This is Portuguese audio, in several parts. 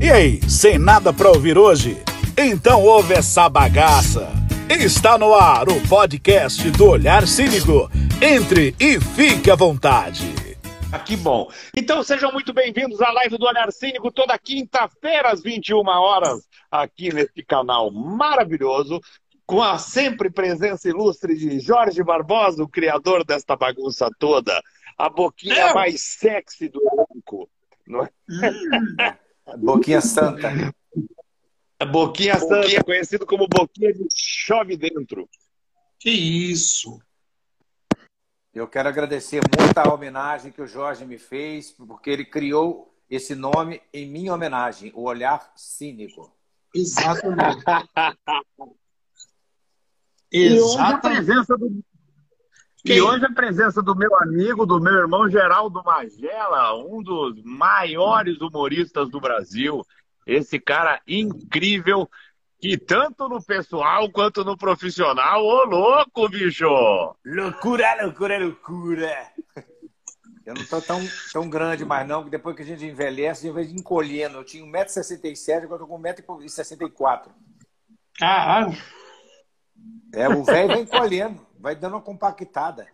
E aí, sem nada para ouvir hoje? Então ouve essa bagaça. Está no ar o podcast do Olhar Cínico. Entre e fique à vontade. Ah, que bom. Então sejam muito bem-vindos à live do Olhar Cínico toda quinta-feira às 21 horas aqui nesse canal maravilhoso com a sempre presença ilustre de Jorge Barbosa, o criador desta bagunça toda, a boquinha é. mais sexy do elenco. Não é? Boquinha Santa. A boquinha, boquinha Santa, conhecido como Boquinha de Chove Dentro. Que isso! Eu quero agradecer muito a homenagem que o Jorge me fez, porque ele criou esse nome em minha homenagem, o Olhar Cínico. Exatamente. E hoje a presença do, e hoje a presença do meu amigo, do meu irmão Geraldo Magela, um dos maiores humoristas do Brasil. Esse cara incrível, que tanto no pessoal quanto no profissional, ô louco, bicho! Loucura, loucura, loucura! Eu não tô tão, tão grande mais não, que depois que a gente envelhece, eu vejo encolhendo. Eu tinha 1,67m, agora eu tô com 1,64m. Caralho! É, o velho vai encolhendo, vai dando uma compactada.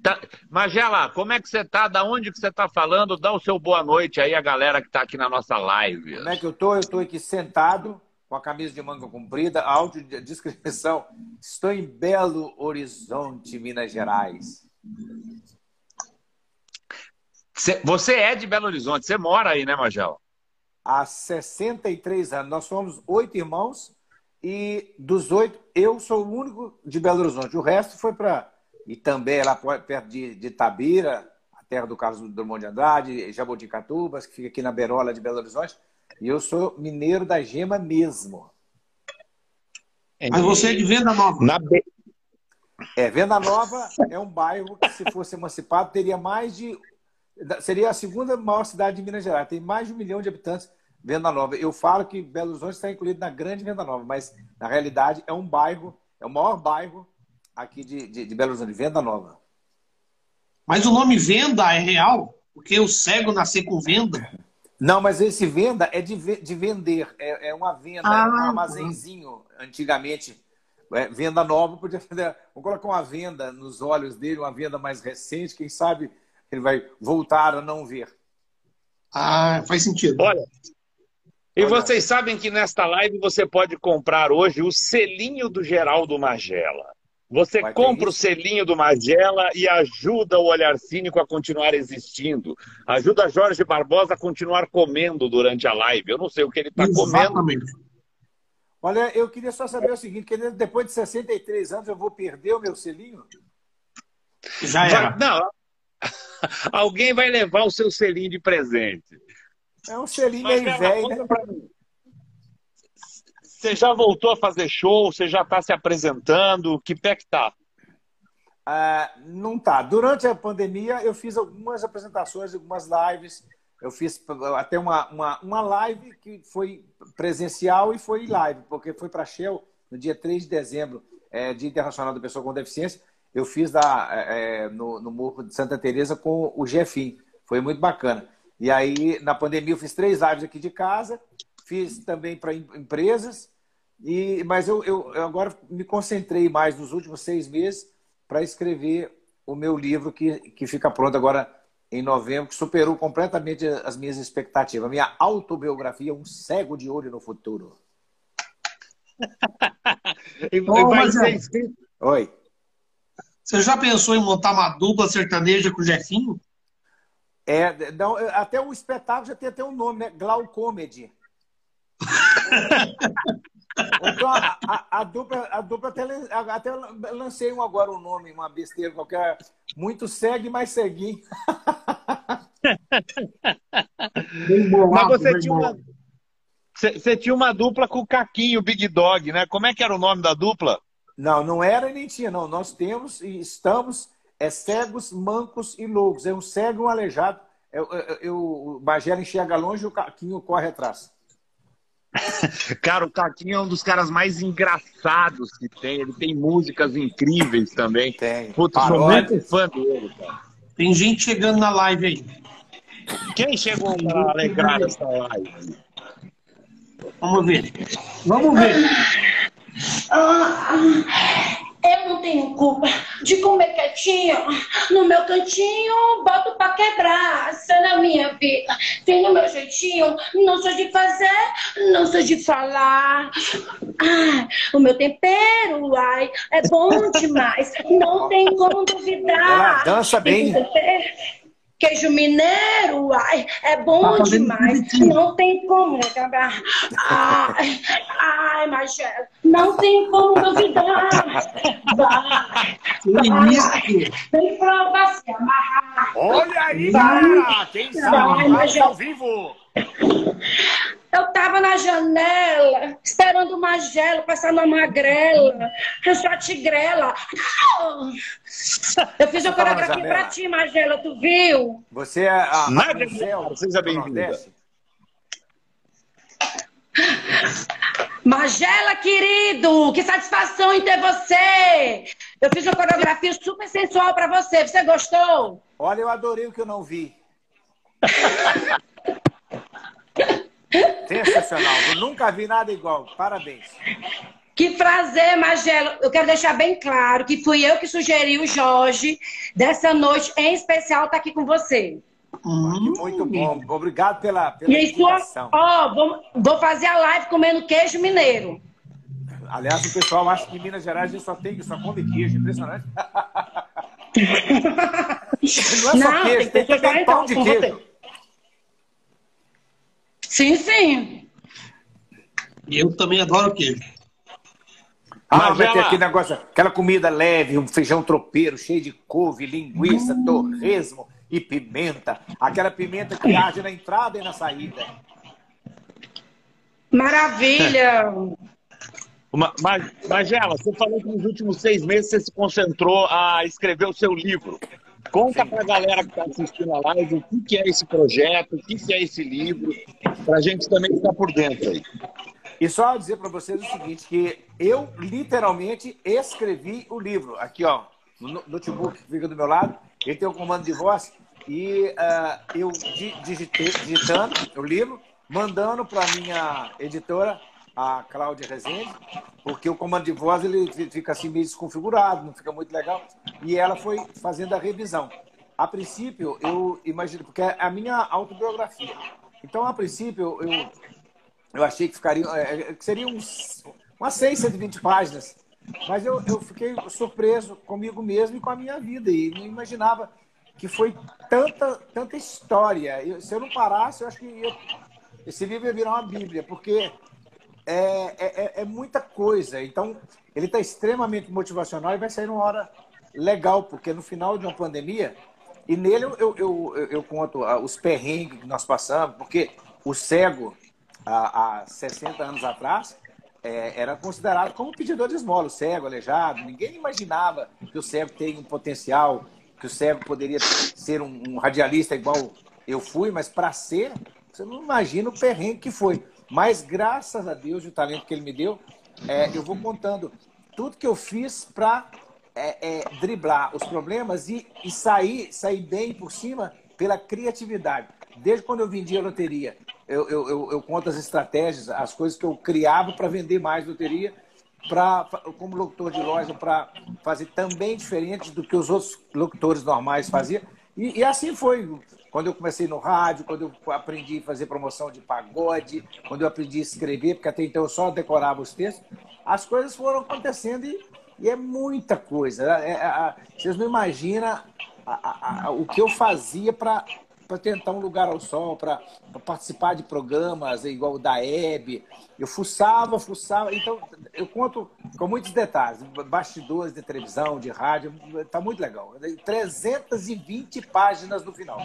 Tá, Magela, como é que você tá? Da onde que você tá falando? Dá o seu boa noite aí a galera que tá aqui na nossa live. Como é que eu tô? Eu tô aqui sentado com a camisa de manga comprida, áudio de descrição. Estou em Belo Horizonte, Minas Gerais. Você é de Belo Horizonte, você mora aí, né, Magela? Há 63 anos. Nós somos oito irmãos e dos oito, eu sou o único de Belo Horizonte. O resto foi para Itambé, lá perto de, de Tabira, a terra do Carlos Drummond de Andrade, Jaboticatubas, que fica aqui na Berola de Belo Horizonte. E eu sou mineiro da Gema mesmo. Mas você é de Venda Nova. Na. É, Venda Nova é um bairro que, se fosse emancipado, teria mais de. Seria a segunda maior cidade de Minas Gerais. Tem mais de um milhão de habitantes. Venda Nova. Eu falo que Belo Horizonte está incluído na grande Venda Nova, mas na realidade é um bairro, é o maior bairro aqui de, de, de Belo Horizonte, Venda Nova. Mas o nome Venda é real? Porque o cego nasceu com venda? Não, mas esse venda é de, de vender, é, é uma venda, ah, é um armazenzinho. Antigamente, é, venda nova, podia fazer. Vou colocar uma venda nos olhos dele, uma venda mais recente, quem sabe ele vai voltar a não ver. Ah, faz sentido. Olha, e vocês sabem que nesta live você pode comprar hoje o selinho do Geraldo Magela. Você Vai compra o selinho do Magela e ajuda o Olhar Cínico a continuar existindo. Ajuda Jorge Barbosa a continuar comendo durante a live. Eu não sei o que ele está comendo. Olha, eu queria só saber o seguinte, que depois de 63 anos eu vou perder o meu selinho? Já era. Não, alguém vai levar o seu selinho de presente. É um selinho Mas, meio velho, né? Você já voltou a fazer show? Você já está se apresentando? Que pé que tá? Ah, não tá. Durante a pandemia, eu fiz algumas apresentações, algumas lives. Eu fiz até uma, uma, uma live que foi presencial e foi live, porque foi para a Shell no dia 3 de dezembro, é, Dia Internacional da Pessoa com Deficiência. Eu fiz da, é, no, no Morro de Santa Teresa com o Jefim. Foi muito bacana. E aí, na pandemia, eu fiz três lives aqui de casa, fiz também para empresas, e, mas eu, eu, eu, agora me concentrei mais nos últimos seis meses para escrever o meu livro, que, que fica pronto agora em novembro, que superou completamente as minhas expectativas. Minha autobiografia, Um Cego de Olho no Futuro. e vai ser escrito... Oi. Você já pensou em montar uma dupla sertaneja com o Jefinho? É, até o espetáculo já tem até um nome, né? Glaucomedy. então, a, a, a, dupla, a dupla até, até lancei um agora um nome, uma besteira qualquer. Muito segue, mais seguinho. Mas você tinha, uma, você tinha uma dupla com o Caquinho, o Big Dog, né? Como é que era o nome da dupla? Não, não era e nem tinha, não. Nós temos e estamos é cegos, mancos e loucos. É um cego e um aleijado. Eu, eu, eu, o Magela enxerga longe e o Caquinho corre atrás. Cara, o Caquinho é um dos caras mais engraçados que tem. Ele tem músicas incríveis também. Tem. Puta, sou muito fã dele, cara. Tem gente chegando na live aí. Quem chegou para alegrar essa live? Vamos ver. Vamos ver. Eu não tenho culpa de comer quietinho no meu cantinho, boto pra quebrar. Essa na minha vida. Tenho meu jeitinho, não sou de fazer, não sou de falar. Ai, o meu tempero, ai, é bom demais. Não tem como duvidar. Ela dança bem. Queijo mineiro, ai, é bom Tá demais. Não tem como acabar. Ai, ai, Magela, não tem como duvidar. Vai, isso? vem pra se amarrar. Olha aí, Vai. galera! Quem sabe Vai, ao vivo! Eu tava na janela, esperando o Magelo passar numa magrela. Eu sou a tigrela. Eu fiz uma coreografia pra ti, Magela, tu viu? Você é a Nada Rapunzel seja bem-vinda. Magela, querido, que satisfação em ter você. Eu fiz uma coreografia super sensual pra você. Você gostou? Olha, eu adorei o que eu não vi. Sensacional. Eu nunca vi nada igual. Parabéns. Que prazer, Magela. Eu quero deixar bem claro que fui eu que sugeri o Jorge dessa noite em especial estar aqui com você. Hum. Muito bom. Obrigado pela, pela E indicação. Ó, vou, vou fazer a live comendo queijo mineiro. Aliás, o pessoal acha que em Minas Gerais a gente só tem só come queijo. Impressionante. Não é só Não, queijo, tem tem que ter também pão de com queijo. você. Sim, sim. E eu também adoro queijo. Ah, Mas vai ter aquele negócio, aquela comida leve, um feijão tropeiro cheio de couve, linguiça, torresmo e pimenta. Aquela pimenta que arde na entrada e na saída. Maravilha. Mas, Magela, você falou que nos últimos seis meses você se concentrou a escrever o seu livro. Conta pra galera que está assistindo a live o que, que é esse projeto, o que, que é esse livro, pra gente também ficar por dentro aí. E só dizer para vocês o seguinte, que eu literalmente escrevi o livro. Aqui, ó, no notebook que fica do meu lado, ele tem o comando de voz e ah, eu di- digitei, digitando o livro, mandando para minha editora, a Cláudia Rezende, porque o comando de voz ele fica assim meio desconfigurado, não fica muito legal. E ela foi fazendo a revisão. A princípio, eu imagino, porque é a minha autobiografia. Então, a princípio, eu, eu achei que ficaria, é, que seriam uns, umas 6, 120 páginas. Mas eu, eu fiquei surpreso comigo mesmo e com a minha vida. E não imaginava que foi tanta, tanta história. Eu- se eu não parasse, eu acho que esse livro ia virar uma bíblia, porque é, é, é- é muita coisa. Então, ele está extremamente motivacional e vai sair numa hora legal, porque no final de uma pandemia, e nele eu, eu, eu, eu conto ah, os perrengues que nós passamos, porque o cego, há, há 60 anos atrás, é, era considerado como pedidor de esmola, o cego, aleijado. Ninguém imaginava que o cego tem um potencial, que o cego poderia ser um, um radialista igual eu fui, mas para ser, você não imagina o perrengue que foi. Mas graças a Deus e o talento que ele me deu, é, eu vou contando tudo que eu fiz para driblar os problemas e, e sair, sair bem por cima pela criatividade. Desde quando eu vendia loteria, eu, eu, eu, eu conto as estratégias, as coisas que eu criava para vender mais loteria, pra, como locutor de loja, para fazer também diferente do que os outros locutores normais faziam. E, e assim foi. Quando eu comecei no rádio, quando eu aprendi a fazer promoção de pagode, quando eu aprendi a escrever, porque até então eu só decorava os textos, as coisas foram acontecendo e, e é muita coisa. É- é- a- vocês não imaginam a- a- a- o que eu fazia para tentar um lugar ao sol, para participar de programas igual o da Hebe. Eu fuçava, fuçava. Então, eu conto com muitos detalhes. Bastidores de televisão, de rádio. Está muito legal. 320 páginas no final.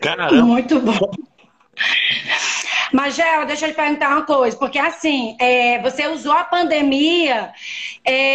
Caramba. Muito bom. Magela, deixa eu te perguntar uma coisa, porque assim, é, você usou a pandemia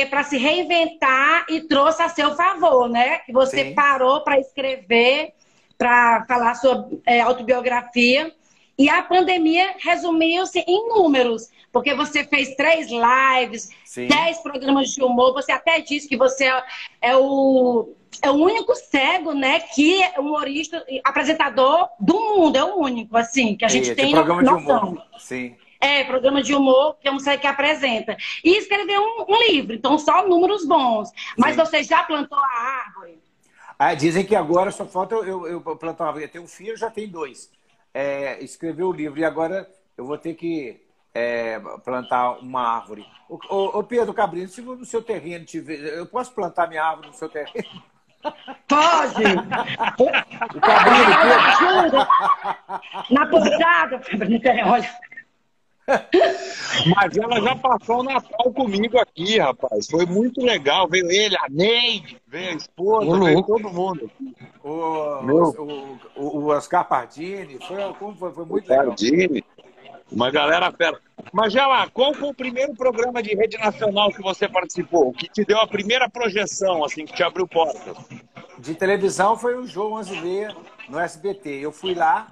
para se reinventar e trouxe a seu favor, né? Que você Sim. parou para escrever, para falar sua é, autobiografia. E a pandemia resumiu-se em números, porque você fez três lives, Sim. dez programas de humor. Você até disse que você é, é o, é o único cego, né, que é humorista, apresentador do mundo. É o único, assim, que a gente Sim, tem programa noção. de humor. Sim. É, programa de humor, que é um site que apresenta. E escreveu um, um livro, então só números bons. Mas Sim. você já plantou a árvore? Ah, dizem que agora só falta eu, eu, plantar uma árvore. Eu tenho um filho, já tem dois. É, escreveu o livro e agora eu vou ter que é, plantar uma árvore. Ô, ô, ô, Pedro Cabrino, se no seu terreno tiver. Eu posso plantar minha árvore no seu terreno? Pode! O Cabrino, Pedro. Na pousada, olha. Mas ela já passou o Natal comigo aqui, rapaz. Foi muito legal. Veio ele, a Neide, veio a esposa, Ô, veio todo mundo. O, Meu. o, o, o Oscar Pardini, foi, foi, foi muito legal. Pardini. Uma galera fera. Magela, qual foi o primeiro programa de rede nacional que você participou? O que te deu a primeira projeção, assim, que te abriu portas? De televisão foi o João 11 e meia no SBT. Eu fui lá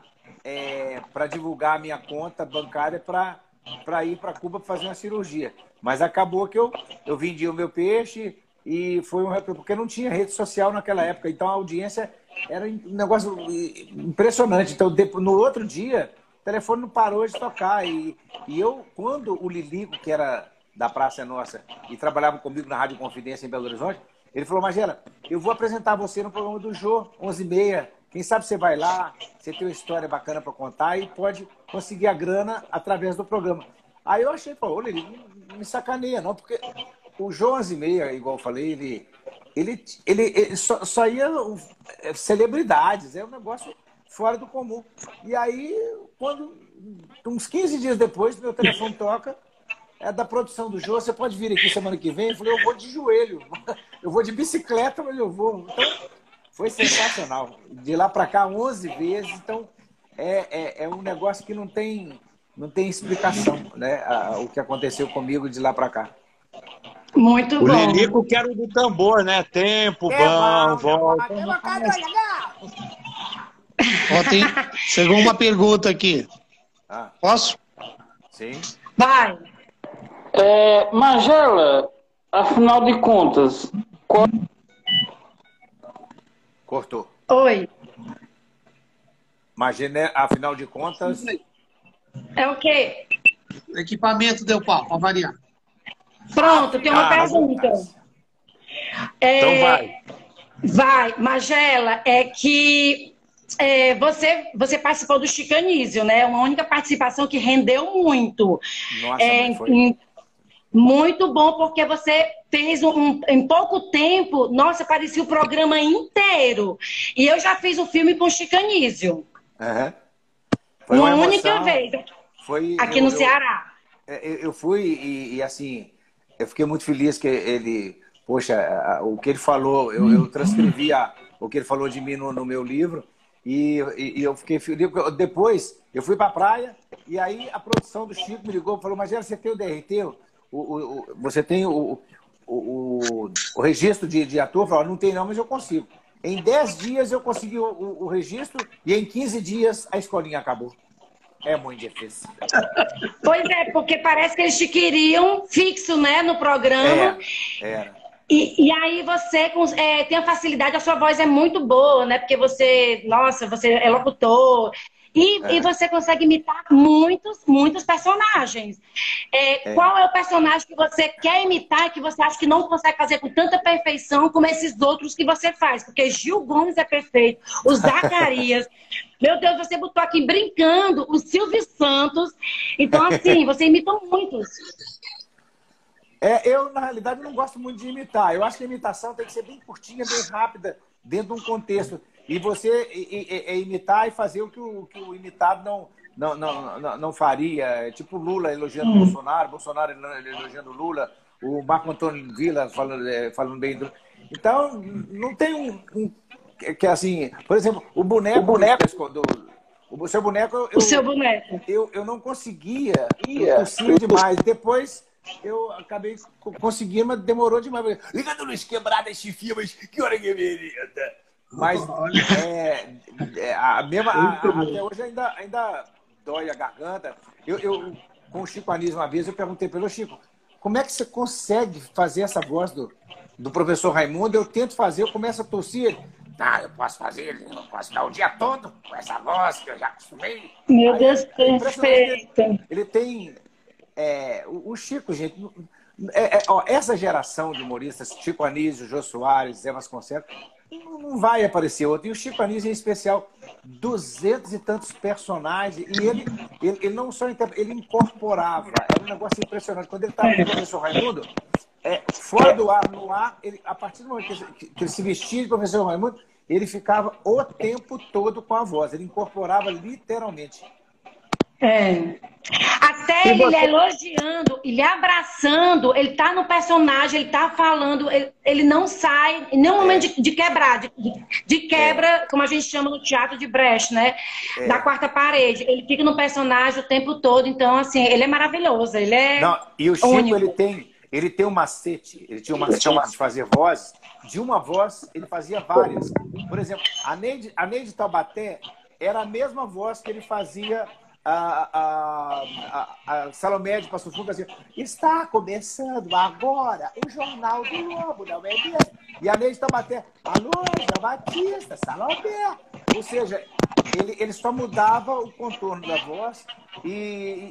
para divulgar a minha conta bancária para ir para Cuba fazer uma cirurgia. Mas acabou que eu, eu vendi o meu peixe e foi um porque não tinha rede social naquela época. Então a audiência era um negócio impressionante. Então no outro dia o telefone não parou de tocar e, e eu quando o Lilico que era da Praça Nossa e trabalhava comigo na Rádio Confidência em Belo Horizonte ele falou, Magela, eu vou apresentar você no programa do Jô, 11h30. Quem sabe você vai lá, você tem uma história bacana para contar e pode conseguir a grana através do programa. Aí eu achei, pô, ele não me sacaneia, não, porque o Jô 11h30, igual eu falei, ele, ele, ele, ele só, só ia é, celebridades, é um negócio fora do comum. E aí, quando, uns 15 dias depois, meu telefone toca, é da produção do Jô, você pode vir aqui semana que vem? Eu falei, eu vou de joelho, eu vou de bicicleta, mas eu vou. Então, foi sensacional. De lá para cá, 11 vezes. Então, é, é, é, um negócio que não tem, não tem explicação, né? o que aconteceu comigo de lá para cá. Muito o bom. O Lilico que era o do tambor, né? Tempo, é bom, volta. Ó, tem... Chegou uma pergunta aqui. Ah, Posso? sim. Vai. É, Magela, afinal de contas, qual... Cortou. Oi. Imagina, afinal de contas. É o quê? O equipamento deu pau, para variar. Pronto, tem uma Ah, pergunta. É, Então vai. Vai, Magela, é que é, você, você participou do Chicanísio, né? Uma única participação que rendeu muito. Nossa, É, mas foi. em- muito bom, porque você fez um, em pouco tempo, nossa, parecia o programa inteiro. E eu já fiz um filme com Chicanísio. Aham. Foi uma emoção. única vez, Foi, aqui eu- no eu- Ceará. É, Eu fui e, e, assim, eu fiquei muito feliz que ele, poxa, o que ele falou, eu, eu transcrevi a- o que ele falou de mim no, no meu livro e, e- e eu fiquei feliz. Depois, eu fui para a praia e aí a produção do Chico me ligou e falou, Magela, você tem o DRT? O, o- o- você tem o, o, o- o registro de, de ator? Falei, não tem não, mas eu consigo. Em 10 dias eu consegui o, o- o registro e em 15 dias a escolinha acabou. É muito difícil. Pois é, porque parece que eles te queriam fixo, né, no programa. É, era. E, e aí você é, tem a facilidade, a sua voz é muito boa, né? Porque você, nossa, você é locutor. E, É. e você consegue imitar muitos, muitos personagens. É, É. Qual é o personagem que você quer imitar e que você acha que não consegue fazer com tanta perfeição como esses outros que você faz? Porque Gil Gomes é perfeito, o Zacarias. Meu Deus, você botou aqui brincando o Silvio Santos. Então, assim, você imita muitos. É, eu, na realidade, não gosto muito de imitar. Eu acho que a imitação tem que ser bem curtinha, bem rápida, dentro de um contexto. E você e- e- é imitar e fazer o que o, que o imitado não, não, não, não, não faria. É Tipo Lula elogiando Bolsonaro, Bolsonaro elogiando Lula, o Marco Antônio Villa falando, é, falando bem do. Então, não tem um. um- que, que, assim, por exemplo, o boneco. O boneco. Do, o seu boneco. Eu, O seu boneco. eu, eu não conseguia, eu tossia demais. Depois eu acabei co- conseguindo, mas demorou demais. Ligando Luiz Quebrada esse filme, mas que hora que é merenda? Mas é, é, a mesma, a- até hoje ainda, ainda dói a garganta. Eu, eu com o Chico Anísio uma vez, eu perguntei para ele, Chico, como é que você consegue fazer essa voz do, do professor Raimundo? Eu tento fazer, eu começo a tossir. Ah, eu posso fazer, eu posso dar o dia todo com essa voz que eu já acostumei. Meu Aí, Deus, é perfeito. Ele tem. é, o, o Chico, gente. é- é, ó, essa geração de humoristas, Chico Anísio, Jô Soares, Zé Vasconcelos, não vai aparecer outro. E o Chico Anísio, em especial, duzentos e tantos personagens. E ele, ele, ele não só ele incorporava. Era um negócio impressionante. Quando ele estava com o professor Raimundo, é, fora do ar, no ar, ele, a partir do momento que ele se vestia de professor Raimundo, ele ficava o tempo todo com a voz. Ele incorporava literalmente. É. Até ele você- elogiando, ele abraçando, ele tá no personagem, ele tá falando, ele, ele não sai, em nenhum momento de, de quebrar, de, de- quebra, como a gente chama no teatro de Brecht, né? É. Da quarta parede. Ele fica no personagem o tempo todo, então, assim, ele é maravilhoso, ele é. Não, e o Chico, único. ele tem, ele tem um macete, ele tinha um macete de fazer vozes. De uma voz, ele fazia várias. Por exemplo, a Neide, a Neide Taubaté era a mesma voz que ele fazia a, a, a, Salomé de Passo Fundo, fazia Está começando agora o Jornal do Lobo, não é mesmo? E a Neide Taubaté, alô, João Batista, Salomé. Ou seja, ele, ele só mudava o contorno da voz e,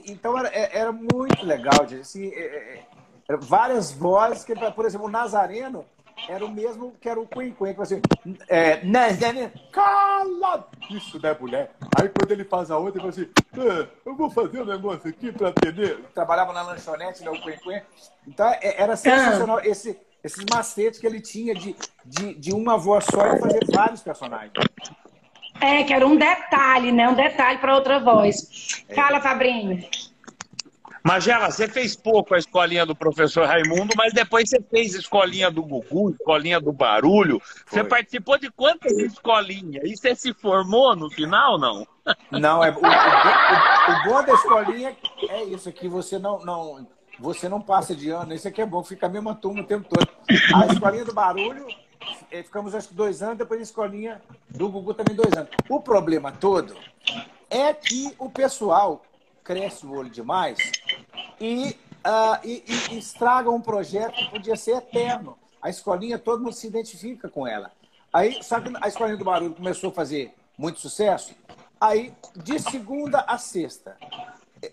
e- então era, era muito legal. Assim, é, é, é, várias vozes que, por exemplo, o Nazareno era o mesmo que era o Quen Quen, que você é, Nazareno, cala! Isso não é mulher. Aí quando ele faz a outra, ele fala assim, "É, eu vou fazer um negócio aqui para atender. Trabalhava na lanchonete, né, o Quen Quen. Então é- era sensacional esse, esses macetes que ele tinha de, de, de uma voz só e fazer vários personagens. É, que era um detalhe, né? Um detalhe para outra voz. É. Fala, Fabrinho. Magela, você fez pouco a escolinha do professor Raimundo, mas depois você fez escolinha do Gugu, escolinha do Barulho. Você Foi. participou de quantas escolinhas? E você se formou no final, não? Não, é, o, o, o- bom da escolinha é isso aqui, você não, não, você não passa de ano, isso aqui é bom, fica a mesma turma o tempo todo. A escolinha do barulho, eh, ficamos acho que dois anos, depois a escolinha do Gugu também dois anos. O problema todo é que o pessoal cresce o olho demais e, ah, e- e- e estraga um projeto que podia ser eterno. A escolinha, todo mundo se identifica com ela. Aí, só que a escolinha do barulho começou a fazer muito sucesso. Aí, de segunda a sexta,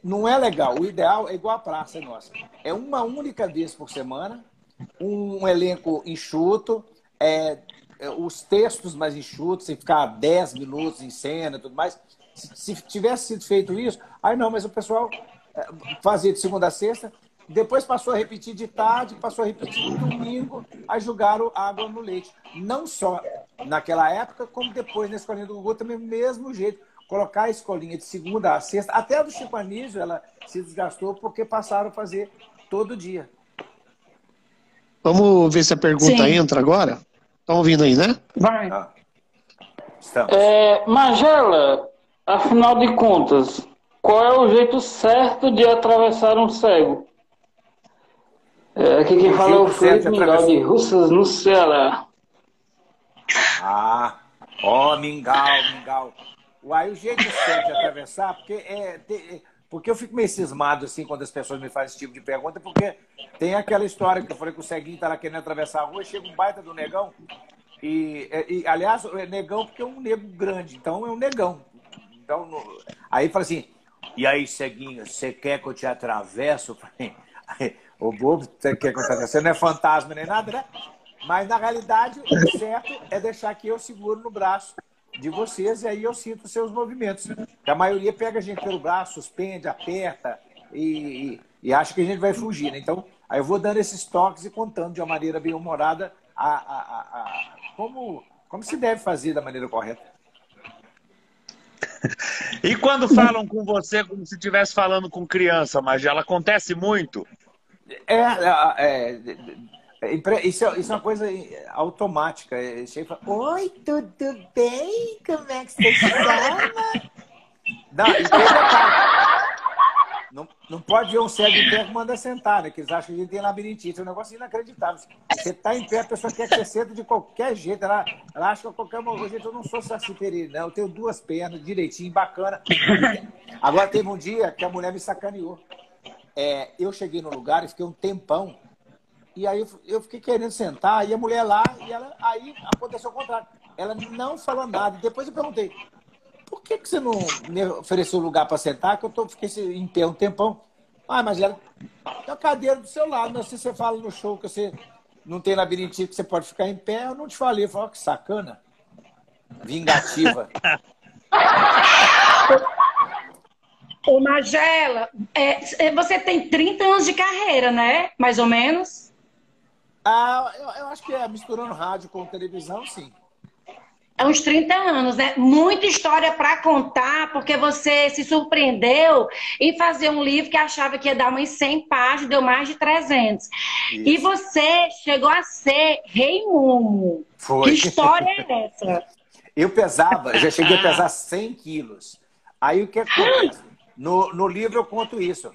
não é legal. O ideal é igual a praça nossa. É uma única vez por semana, um elenco enxuto, é, é, os textos mais enxutos, sem ficar 10 minutos em cena e tudo mais. Se, se tivesse sido feito isso, aí não, mas o pessoal fazia de segunda a sexta, depois passou a repetir de tarde, passou a repetir de domingo, aí jogaram água no leite. Não só naquela época, como depois na escolinha do Gugu, também do mesmo jeito. Colocar a escolinha de segunda a sexta, até a do Chico Anísio, ela se desgastou porque passaram a fazer todo dia. Vamos ver se a pergunta Sim. entra agora. Estão ouvindo aí, né? Vai. Ah. É, Magela, afinal de contas, qual é o jeito certo de atravessar um cego? É, aqui quem O fala é o Felipe Mingau de Russas, no Ceará. Ah, ó, mingau, mingau. Uai, o jeito certo de atravessar, porque, é, te- é, porque eu fico meio cismado assim quando as pessoas me fazem esse tipo de pergunta, porque tem aquela história que eu falei que o ceguinho tá lá querendo atravessar a rua, chega um baita do negão, e, é, e, aliás, é negão porque é um nego grande, então é um negão. Então, no- aí fala assim, e aí, ceguinho, você quer que eu te atravesse? Ô bobo, você quer que eu te atravesse? Você não é fantasma nem nada, né? Mas na realidade, o certo é deixar que eu seguro no braço de vocês e aí eu sinto seus movimentos. Porque a maioria pega a gente pelo braço, suspende, aperta e, e, e acha que a gente vai fugir. Né? Então, aí eu vou dando esses toques e contando de uma maneira bem humorada a, a, a- a- como, como se deve fazer da maneira correta. E quando falam com você como se estivesse falando com criança, Magela, acontece muito? É, é, é, é, impre- isso, é, isso é uma coisa automática. É, Chega e fala, Oi, tudo bem? Como é que você chama? Não, e tem detalhe. Não, não pode ver um cego em pé que manda sentar, né? Que eles acham que ele tem labirintite. É um negócio inacreditável. Você tá em pé, a pessoa quer que você senta de qualquer jeito. Ela, ela acha que a qualquer jeito eu não sou Saci não. Eu tenho duas pernas direitinho, bacana. Agora teve um dia que a mulher me sacaneou. É, eu cheguei no lugar e fiquei um tempão. E aí eu fiquei querendo sentar, e a mulher lá, e ela, aí aconteceu o contrário. Ela não falou nada. Depois eu perguntei, por que, que você não me ofereceu lugar para sentar? Que eu tô, fiquei em pé um tempão. Ah, mas ela tem a cadeira do seu lado, mas se você fala no show que você não tem labirintite, que você pode ficar em pé, eu não te falei. Eu falei, oh, que sacana. Vingativa. Ô, Magela, é, é, você tem 30 anos de carreira, né? Mais ou menos? Ah, eu, eu acho que é misturando rádio com televisão, sim. É uns 30 anos, né? Muita história para contar, porque você se surpreendeu em fazer um livro que achava que ia dar umas 100 páginas, deu mais de 300. Isso. E você chegou a ser Rei Mumo. Foi. Que história é essa? Eu pesava, já cheguei a pesar 100 quilos. Aí o que acontece? No, no livro eu conto isso.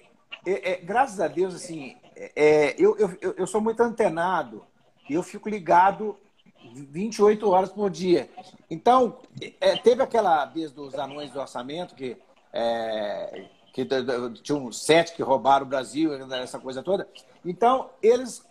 É, é, graças a Deus, assim, é, eu, eu, eu sou muito antenado e eu fico ligado 28 horas por dia. Então, é, teve aquela vez dos anões do orçamento que, é, que tinha uns sete que roubaram o Brasil, essa coisa toda. Então, eles,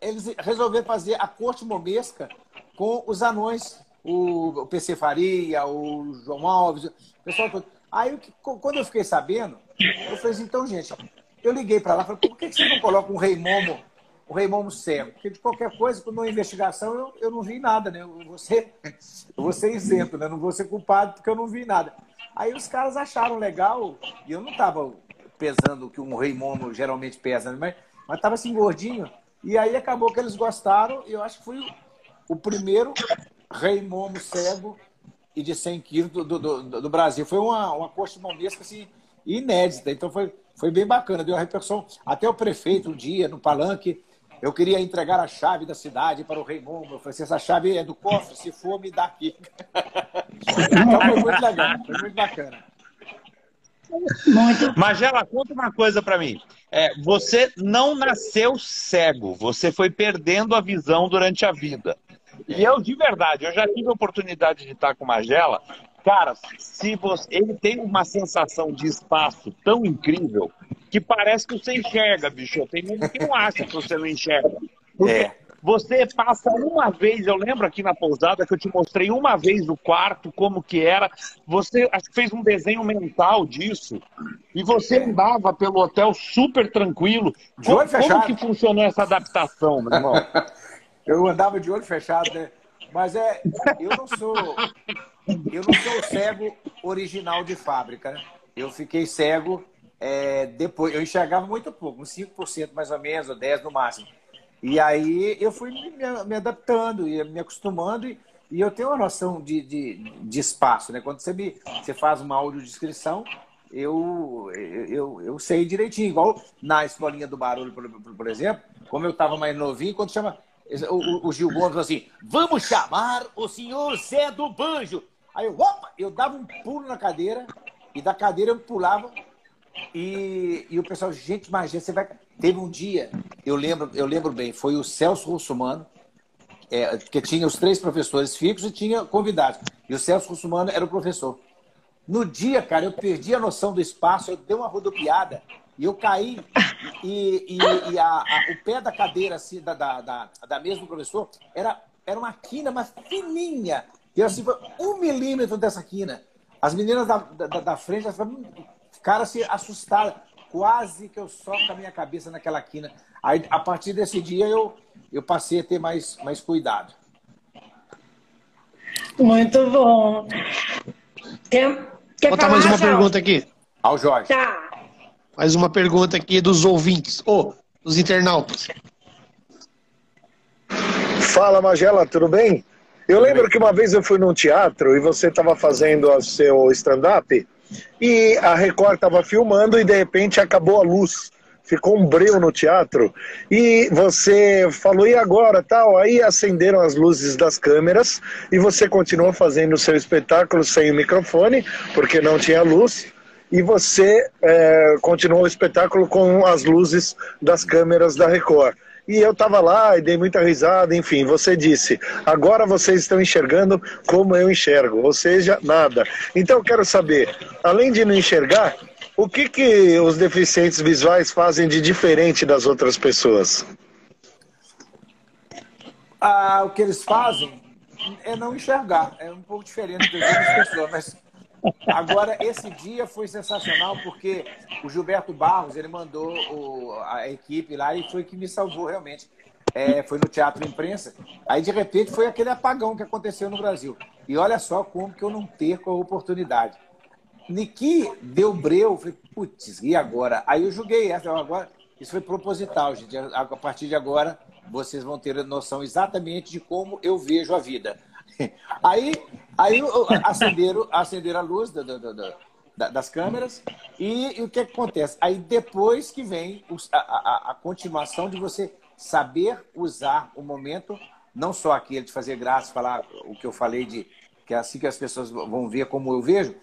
eles resolveram fazer a corte momesca com os anões, o, o PC Faria, o João Alves, o pessoal todo. Aí, quando eu fiquei sabendo, eu falei assim, então, gente, eu liguei para lá e falei, por que vocês não colocam um rei momo o Raimundo cego. Porque de qualquer coisa, quando uma investigação, eu, eu não vi nada, né? Eu vou, ser, eu vou ser isento, né? Não vou ser culpado porque eu não vi nada. Aí os caras acharam legal, e eu não estava pesando o que um momo geralmente pesa, né? mas estava assim gordinho. E aí acabou que eles gostaram, e eu acho que fui o primeiro momo cego e de 100 quilos do, do, do, do Brasil. Foi uma, uma coxa momesca assim, inédita, então foi, foi bem bacana, deu uma repercussão. Até o prefeito, um dia, no palanque, eu queria entregar a chave da cidade para o Rei Momo. Eu falei assim, essa chave é do cofre, se for, me dá aqui. então foi muito legal, foi muito bacana. Muito. Magela, conta uma coisa para mim. É, você não nasceu cego, você foi perdendo a visão durante a vida. E eu, de verdade, eu já tive a oportunidade de estar com Magela. Cara, se você, ele tem uma sensação de espaço tão incrível que parece que você enxerga, bicho. Tem mundo que não acha que você não enxerga. Porque é. você passa uma vez, eu lembro aqui na pousada que eu te mostrei uma vez o quarto, como que era. Você acho que fez um desenho mental disso. E você andava pelo hotel super tranquilo. De como, como que funcionou essa adaptação, meu irmão? eu andava de olho fechado, né? Mas é, eu não sou, eu não sou cego original de fábrica. Né? Eu fiquei cego é, depois, eu enxergava muito pouco, uns 5% mais ou menos, ou 10% no máximo. E aí eu fui me, me adaptando e me acostumando e, e, eu tenho uma noção de, de, de espaço, né? Quando você, me, você faz uma audiodescrição, eu, eu, eu sei direitinho. Igual na escolinha do barulho, por, por exemplo, como eu estava mais novinho, quando chama. O, o, Gil Gomes falou assim: vamos chamar o senhor Zé do Banjo. Aí eu, opa, eu dava um pulo na cadeira e da cadeira eu pulava e, e o pessoal, gente, mas você vai. Teve um dia, eu lembro, eu lembro bem, foi o Celso Russumano, é, que tinha os três professores fixos e tinha convidados. E o Celso Russumano era o professor. No dia, cara, eu perdi a noção do espaço, eu dei uma rodopiada e eu caí e, e, e a, a, o pé da cadeira assim, da, da, da, da mesa do professor era, era uma quina, mas fininha. E assim, foi um milímetro dessa quina. As meninas da, da, da frente, elas falaram, Cara, se assustaram. Quase que eu soco a minha cabeça naquela quina. Aí, a partir desse dia, eu, eu passei a ter mais, mais cuidado. Muito bom. Quer, quer botar mais uma pergunta aqui. Ao Jorge. Tá. Mais uma pergunta aqui dos ouvintes, ou oh, dos internautas. Fala, Magela, tudo bem? Eu lembro que uma vez eu fui num teatro e você estava fazendo o seu stand-up e a Record estava filmando e de repente acabou a luz. Ficou um breu no teatro e você falou, e agora tal? Aí acenderam as luzes das câmeras e você continuou fazendo o seu espetáculo sem o microfone, porque não tinha luz. e você é, continuou o espetáculo com as luzes das câmeras da Record. E eu estava lá e dei muita risada, enfim, você disse, agora vocês estão enxergando como eu enxergo, ou seja, nada. Então eu quero saber, além de não enxergar, o que, que os deficientes visuais fazem de diferente das outras pessoas? Ah, o que eles fazem é não enxergar. É um pouco diferente das outras pessoas, mas agora esse dia foi sensacional porque o Gilberto Barros ele mandou o, a equipe lá e foi que me salvou realmente. É, foi no Teatro Imprensa. Aí de repente foi aquele apagão que aconteceu no Brasil. E olha só como que eu não perco a oportunidade. Niki deu breu, falei, putz, e agora? Aí eu joguei essa, agora, isso foi proposital, gente. A partir de agora, vocês vão ter noção exatamente de como eu vejo a vida. Aí, aí acenderam, acenderam a luz da, da, da, das câmeras e, e, o que, que, acontece? Aí depois que vem a, a, a, continuação de você saber usar o momento, não só aquele de fazer graça, falar o que eu falei de que é assim que as pessoas vão ver como eu vejo.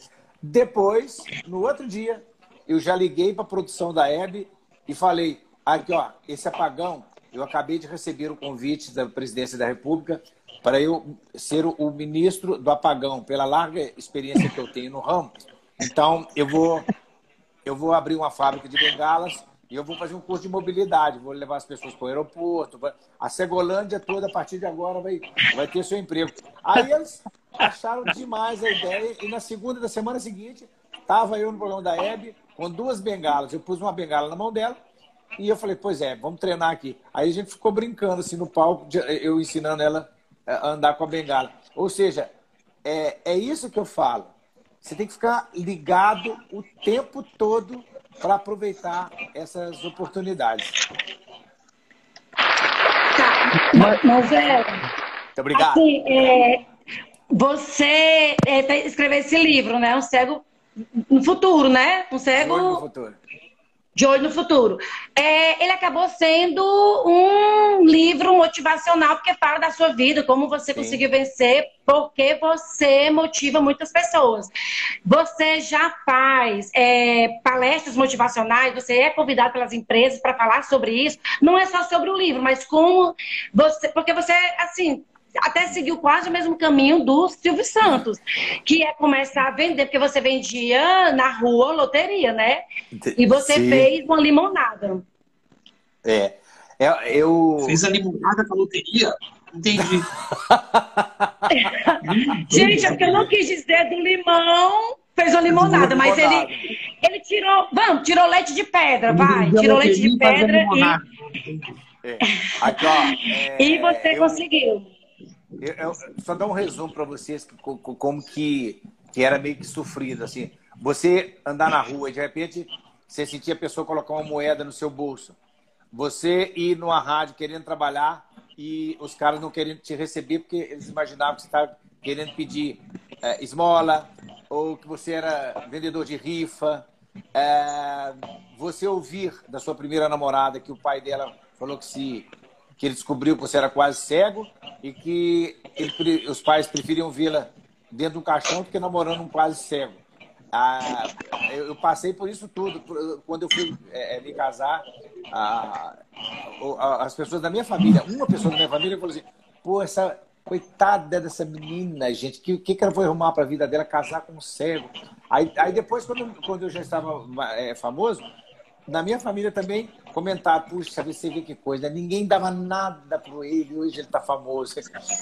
Depois, no outro dia, eu já liguei para a produção da Hebe e falei, aqui ó, esse apagão eu acabei de receber o convite da presidência da República para eu ser o ministro do apagão, pela larga experiência que eu tenho no ramo. Então, eu vou, eu vou abrir uma fábrica de bengalas e eu vou fazer um curso de mobilidade. Vou levar as pessoas para o aeroporto. A Segolândia toda, a partir de agora, vai, vai ter seu emprego. Aí eles acharam demais a ideia e na segunda da semana seguinte, estava eu no programa da Hebe com duas bengalas. Eu pus uma bengala na mão dela e eu falei, pois é, vamos treinar aqui. Aí a gente ficou brincando assim no palco, eu ensinando ela a andar com a bengala. Ou seja, é, é isso que eu falo. Você tem que ficar ligado o tempo todo para aproveitar essas oportunidades. Tá, mas é. Muito obrigado. Assim, é, você é, escreveu esse livro, né? Um cego no futuro, né? Um cego. No futuro de Olho no Futuro. É, ele acabou sendo um livro motivacional, porque fala da sua vida, como você Sim. conseguiu vencer, porque você motiva muitas pessoas. Você já faz é, palestras motivacionais, você é convidado pelas empresas para falar sobre isso. Não é só sobre o livro, mas como você. Porque você, assim, até seguiu quase o mesmo caminho do Silvio Santos, que é começar a vender, porque você vendia na rua loteria, né? E você Sim. fez uma limonada. É. é eu. Fez a limonada com a loteria? Entendi. Gente, é porque eu não quis dizer do limão, fez uma limonada, mas ele, ele tirou. Vamos, tirou leite de pedra, vai. Tirou leite de pedra e. É. Aqui, ó, é... e você eu... conseguiu. Eu, eu, só dar um resumo para vocês como que, que era meio que sofrido. Assim. Você andar na rua e de repente você sentia a pessoa colocar uma moeda no seu bolso. Você ir numa rádio querendo trabalhar e os caras não querendo te receber porque eles imaginavam que você estava querendo pedir é, esmola ou que você era vendedor de rifa. É, você ouvir da sua primeira namorada que o pai dela falou que se que ele descobriu que você era quase cego e que ele, os pais preferiam vê-la dentro de um caixão do que namorando um quase cego. Ah, eu, passei por isso tudo. Quando eu fui é, me casar, ah, as pessoas da minha família, uma pessoa da minha família falou assim: pô, essa coitada dessa menina, gente, o que, que, que ela foi arrumar para a vida dela? Casar com um cego. Aí, aí depois, quando, quando eu já estava é, famoso, na minha família também comentar, puxa, você vê que coisa, ninguém dava nada para ele, hoje ele está famoso.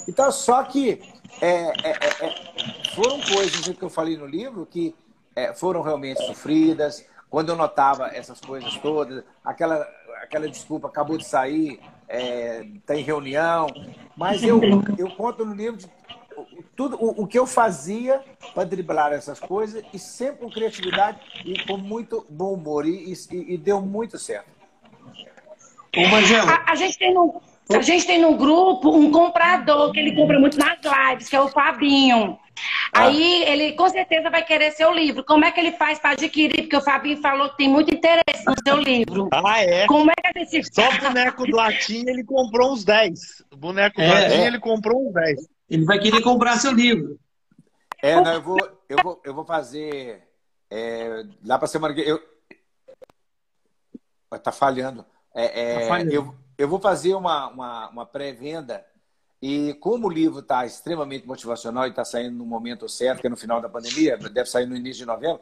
Então, só que é, é, é, é, foram coisas que eu falei no livro que é, foram realmente sofridas. Quando eu notava essas coisas todas, aquela, aquela desculpa acabou de sair, está é, em reunião, mas eu, eu conto no livro de tudo o, o que eu fazia para driblar essas coisas e sempre com criatividade e com muito bom humor e, e, e deu muito certo. Ô. A, a, gente tem no, a gente tem no grupo um comprador que ele compra muito nas lives, que é o Fabinho. Ah. Aí ele com certeza vai querer seu livro. Como é que ele faz para adquirir? Porque o Fabinho falou que tem muito interesse no seu livro. Ah, é? Como é que ele Só o boneco do Latim ele comprou uns 10. O boneco do é, Latim é. ele comprou uns 10. Ele vai querer comprar seu livro. É, não, eu vou, eu vou, eu vou fazer É, lá para semana que eu tá falhando. É, é, Tá falhando. Eu, eu vou fazer uma, uma, uma pré-venda e como o livro está extremamente motivacional e está saindo no momento certo, que é no final da pandemia, deve sair no início de novembro,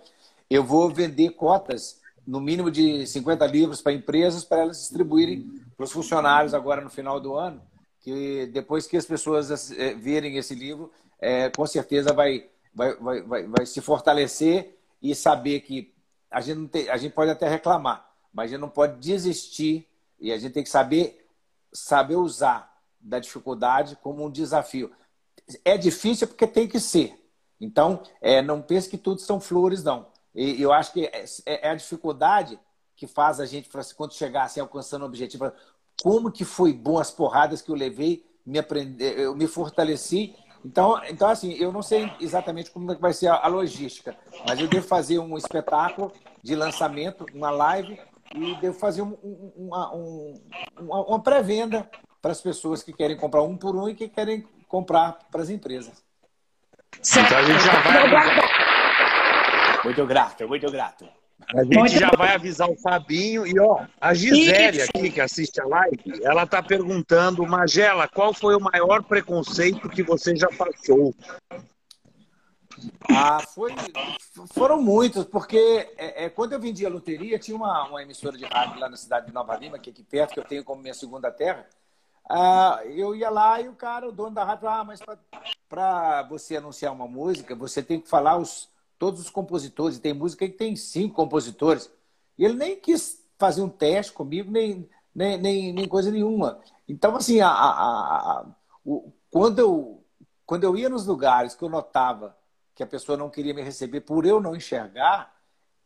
eu vou vender cotas no mínimo de 50 livros para empresas para elas distribuírem para os funcionários agora no final do ano, que depois que as pessoas eh, verem esse livro, eh, com certeza vai, vai, vai, vai, vai se fortalecer e saber que a gente, não tem, a gente pode até reclamar, mas a gente não pode desistir e a gente tem que saber, saber usar da dificuldade como um desafio. É difícil porque tem que ser. Então, é, não pense que tudo são flores, não. E eu acho que é, é a dificuldade que faz a gente, assim, quando chegar assim, alcançando o objetivo, como que foi bom as porradas que eu levei, me aprendi, eu me fortaleci. Então, então, assim, eu não sei exatamente como é vai ser a, a logística, mas eu devo fazer um espetáculo de lançamento, uma live, e devo fazer um, um, uma, um, uma, uma pré-venda para as pessoas que querem comprar um por um e que querem comprar para as empresas. Então a gente já vai. Muito grato, muito grato. A gente já vai avisar o Fabinho. E, ó, a Gisele aqui, que assiste a live, ela tá perguntando, Magela, qual foi o maior preconceito que você já passou? Ah, foi, foram muitos, porque é, é, quando eu vendia loteria, tinha uma, uma emissora de rádio lá na cidade de Nova Lima, que é aqui perto, que eu tenho como minha segunda terra. Ah, eu ia lá e o cara, o dono da rádio, falava, ah, mas para você anunciar uma música, você tem que falar os, todos os compositores. E tem música que tem cinco compositores. E ele nem quis fazer um teste comigo, nem, nem, nem, nem coisa nenhuma. Então, assim, a, a, a, o, quando, eu, quando eu ia nos lugares que eu notava que a pessoa não queria me receber por eu não enxergar,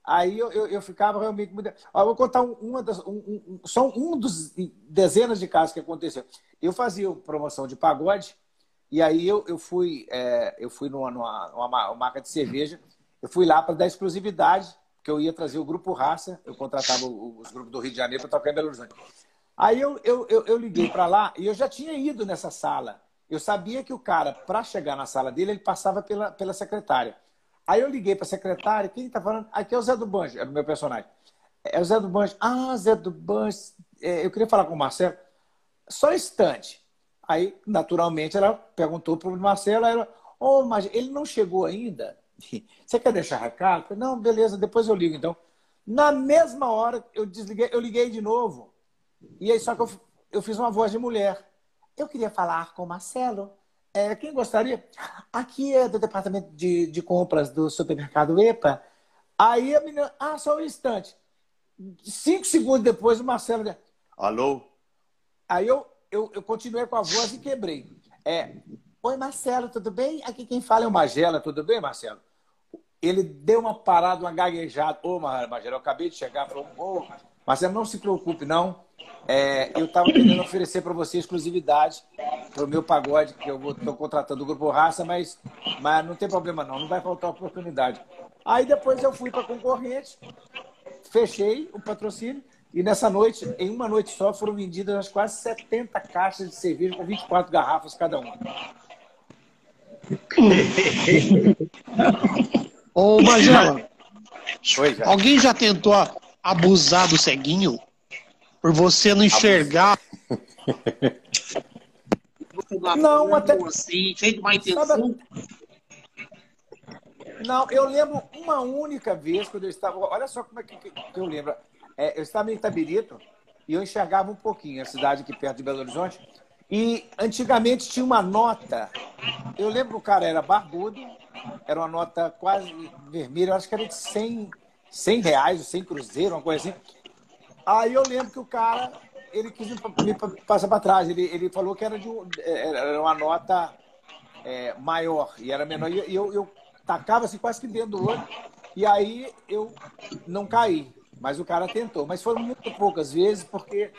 aí eu, eu, eu ficava realmente muito. Ó, eu vou contar uma das, um, um, só um dos dezenas de casos que aconteceu. Eu fazia promoção de pagode, e aí eu, eu fui, é, eu fui numa, numa, numa marca de cerveja, eu fui lá para dar exclusividade, porque eu ia trazer o grupo Raça, eu contratava os grupos do Rio de Janeiro para tocar em Belo Horizonte. Aí eu, eu, eu, eu liguei para lá e eu já tinha ido nessa sala. Eu sabia que o cara, para chegar na sala dele, ele passava pela, pela secretária. Aí eu liguei para a secretária, quem está falando? Aqui é o Zé do Banjo, era o meu personagem. É o Zé do Banjo. Ah, Zé do Banjo, é, eu queria falar com o Marcelo. Só um instante. Aí, naturalmente, ela perguntou para o Marcelo, ela, oh, mas ele não chegou ainda? Você quer deixar recado? Não, beleza, depois eu ligo, então. Na mesma hora, eu desliguei, eu liguei de novo. E aí, só que eu, eu fiz uma voz de mulher. Eu queria falar com o Marcelo. É, quem gostaria? Aqui é do departamento de, de compras do supermercado EPA. Aí a menina, ah, só um instante. Cinco segundos depois, o Marcelo, alô? Aí eu, eu, eu continuei com a voz e quebrei. É, oi, Marcelo, tudo bem? Aqui quem fala é o Magela, tudo bem, Marcelo? Ele deu uma parada, uma gaguejada. Ô, Magela, eu acabei de chegar, falou, ô, Marcelo, não se preocupe, não. É, eu estava querendo oferecer para você exclusividade para o meu pagode, que eu estou contratando o Grupo Raça, mas, mas não tem problema não, não vai faltar oportunidade. Aí depois eu fui para concorrente, fechei o patrocínio e nessa noite, em uma noite só, foram vendidas quase 70 caixas de cerveja com 24 garrafas cada uma. Ô, Magela, Oi, alguém já tentou abusar do ceguinho? Por você não enxergar? Não, até- assim, cheio de má intenção. Não, eu lembro uma única vez quando eu estava. Olha só como é que, que eu lembro. É, eu estava em Itabirito e eu enxergava um pouquinho a cidade aqui perto de Belo Horizonte. E antigamente tinha uma nota. Eu lembro que o cara era barbudo, era uma nota quase vermelha, acho que era de 100, 100 reais, ou 100 cruzeiro, uma coisa assim. Aí eu lembro que o cara, ele quis me, passar para trás. Ele, ele falou que era, de um- era uma nota é, maior e era menor. E eu, eu tacava assim quase que dentro do olho. E aí eu não caí. Mas o cara tentou. Mas foram muito poucas vezes, porque.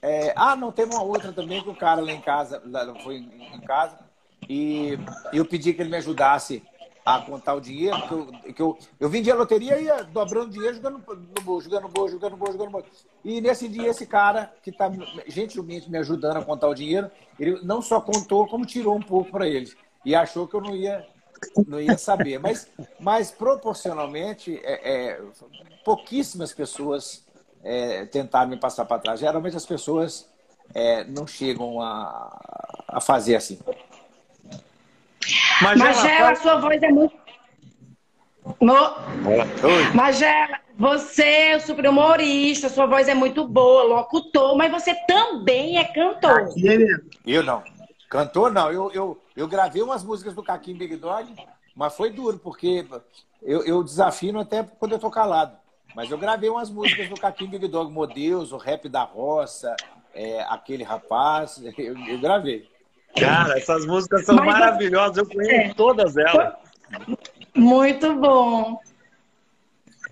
é, ah, não, teve uma outra também que o cara lá em casa, lá, foi em casa, e eu pedi que ele me ajudasse a contar o dinheiro, que eu, que eu, eu vendia loteria e ia dobrando dinheiro, jogando no bolso, jogando no bolso, jogando no bolso, jogando no bolso. E nesse dia, esse cara, que está gentilmente me ajudando a contar o dinheiro, ele não só contou, como tirou um pouco para ele. E achou que eu não ia não ia saber. Mas, mas proporcionalmente, é, é, pouquíssimas pessoas é, tentaram me passar para trás. Geralmente as pessoas é, não chegam a, a fazer assim. Magela, a sua voz é muito. Mo... Magela, você é super humorista, sua voz é muito boa, locutor, mas você também é cantor. Eu não. Cantor não. Eu, eu, eu gravei umas músicas do Caquim Big Dog, mas foi duro, porque eu, eu desafino até quando eu tô calado. Mas eu gravei umas músicas do Caquim Big Dog, Modeus, o Rap da Roça, é, aquele rapaz, eu, eu, gravei. Cara, essas músicas são Mas, maravilhosas, eu conheço é. todas elas. Muito bom.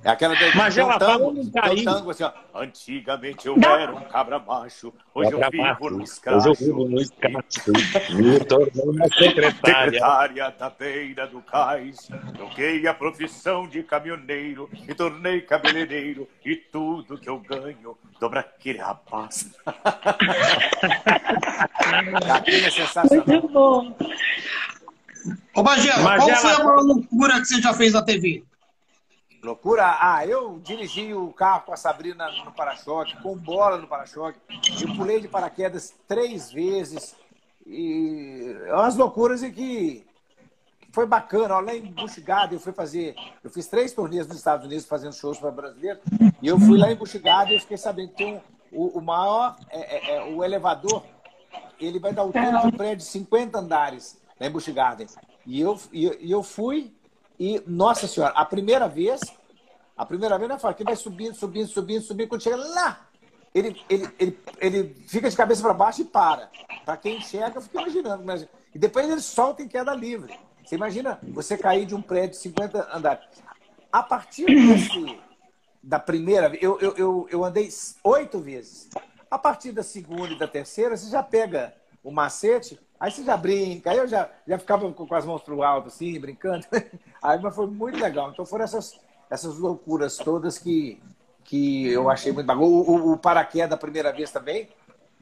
É aquela que Mas ela um tango, tango assim, ó. Antigamente eu Não. era um cabra macho, hoje eu vivo no escracho. Hoje eu vivo no escracho. Me uma secretária. Secretária da beira do cais. Troquei a profissão de caminhoneiro, me tornei cabeleireiro e tudo que eu ganho dobra aquele rapaz. Aquele é sensacional. Muito bom. Ô, Magela, Magela, qual foi a maior loucura que você já fez na TV? Loucura? Ah, eu dirigi o carro com a Sabrina no para-choque, com bola no para-choque. Eu pulei de paraquedas três vezes. E é umas loucuras e que foi bacana. Lá em Buxigada eu fui fazer. Eu fiz três turnês nos Estados Unidos fazendo shows para brasileiros. E eu fui lá em Buxigada e fiquei sabendo que tem o, o maior, é, é, é, o elevador, ele vai dar o de um prédio de 50 andares lá em Busch E eu, e, eu fui e, nossa senhora, a primeira vez, a primeira vez, né, fala que vai subindo, subindo, subindo, subindo, quando chega lá, ele, ele, ele, ele fica de cabeça para baixo e para. Para quem enxerga, eu fico imaginando. E depois ele solta em queda livre. Você imagina você cair de um prédio de 50 andares. A partir desse, da primeira vez, eu, eu, eu, eu andei oito vezes. A partir da segunda e da terceira, você já pega o macete Aí você já brinca, aí eu já, já ficava com, as mãos pro alto, assim, brincando. Aí, mas foi muito legal. Então foram essas, essas loucuras todas que, que eu achei muito bacana. O, o, o paraquedas da primeira vez também.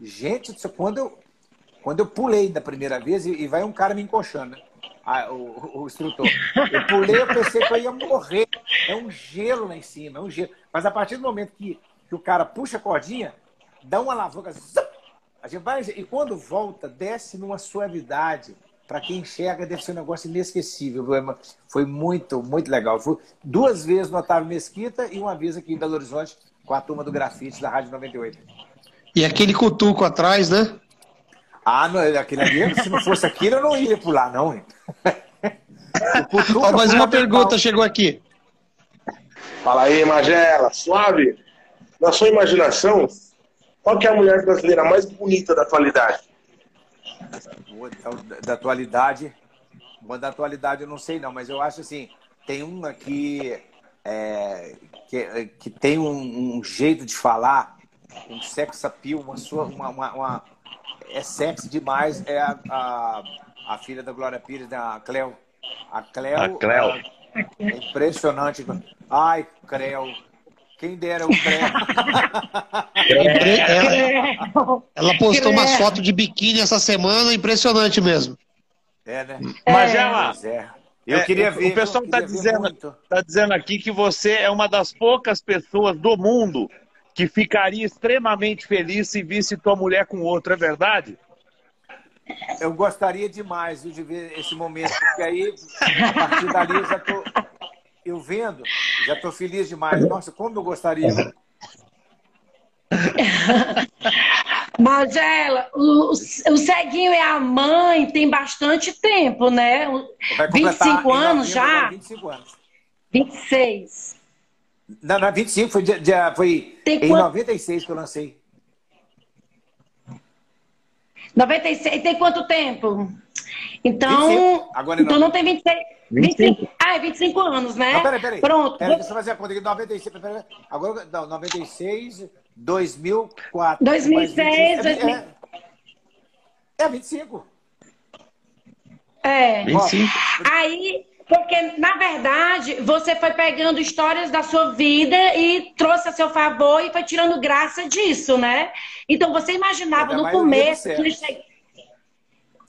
Gente, quando eu, quando eu pulei da primeira vez, e, vai um cara me encoxando, né? Ah, o, o, instrutor. Eu pulei, eu pensei que eu ia morrer. É um gelo lá em cima, é um gelo. Mas a partir do momento que, que o cara puxa a cordinha, dá uma alavanca, zap, a gente vai, e quando volta, desce numa suavidade. Para quem enxerga, deve ser um negócio inesquecível. Foi muito, muito legal. Fui duas vezes no Otávio Mesquita e uma vez aqui em Belo Horizonte com a turma do grafite da Rádio 98. E aquele cutuco atrás, né? Ah, não, aquele ali, se não fosse aquilo, eu não ia pular, não. oh, mais uma pergunta mal. chegou aqui. Fala aí, Magela, suave. Na sua imaginação, qual que é a mulher brasileira mais bonita da atualidade? Da, da atualidade, uma da atualidade eu não sei não, mas eu acho assim, tem uma que, é, que, que, tem um, um, jeito de falar, um sex appeal, uma sua, uma, uma, uma é sexy demais, é a, a, a, filha da Glória Pires, da né, Cleo. A Cleo, a Cleo. É impressionante. Ai, Cleo, quem dera o ela, ela postou umas fotos de biquíni essa semana, impressionante mesmo. É, né? Mas ela. É. Eu queria ver. O pessoal está dizendo, tá dizendo aqui que você é uma das poucas pessoas do mundo que ficaria extremamente feliz se visse tua mulher com outro, é verdade? Eu gostaria demais de ver esse momento, porque aí, a partir dali, eu já tô, eu vendo, já estou feliz demais. Nossa, como eu gostaria. Magela, o, o Ceguinho e a mãe tem bastante tempo, né? 25 anos já? 25 anos. 26. Não, não, 25, foi, dia, foi em quanto... 96 que eu lancei. 96, tem quanto tempo? Então, Agora então não tem 26. 25. Ah, é 25 anos, né? Não, peraí, peraí. Pronto. Peraí, deixa eu fazer a conta aqui. 96, peraí, Agora, não, 96, 2004. 2006, 2000... É, é 25. É. 25. Aí, porque, na verdade, você foi pegando histórias da sua vida e trouxe a seu favor e foi tirando graça disso, né? Então, você imaginava no começo que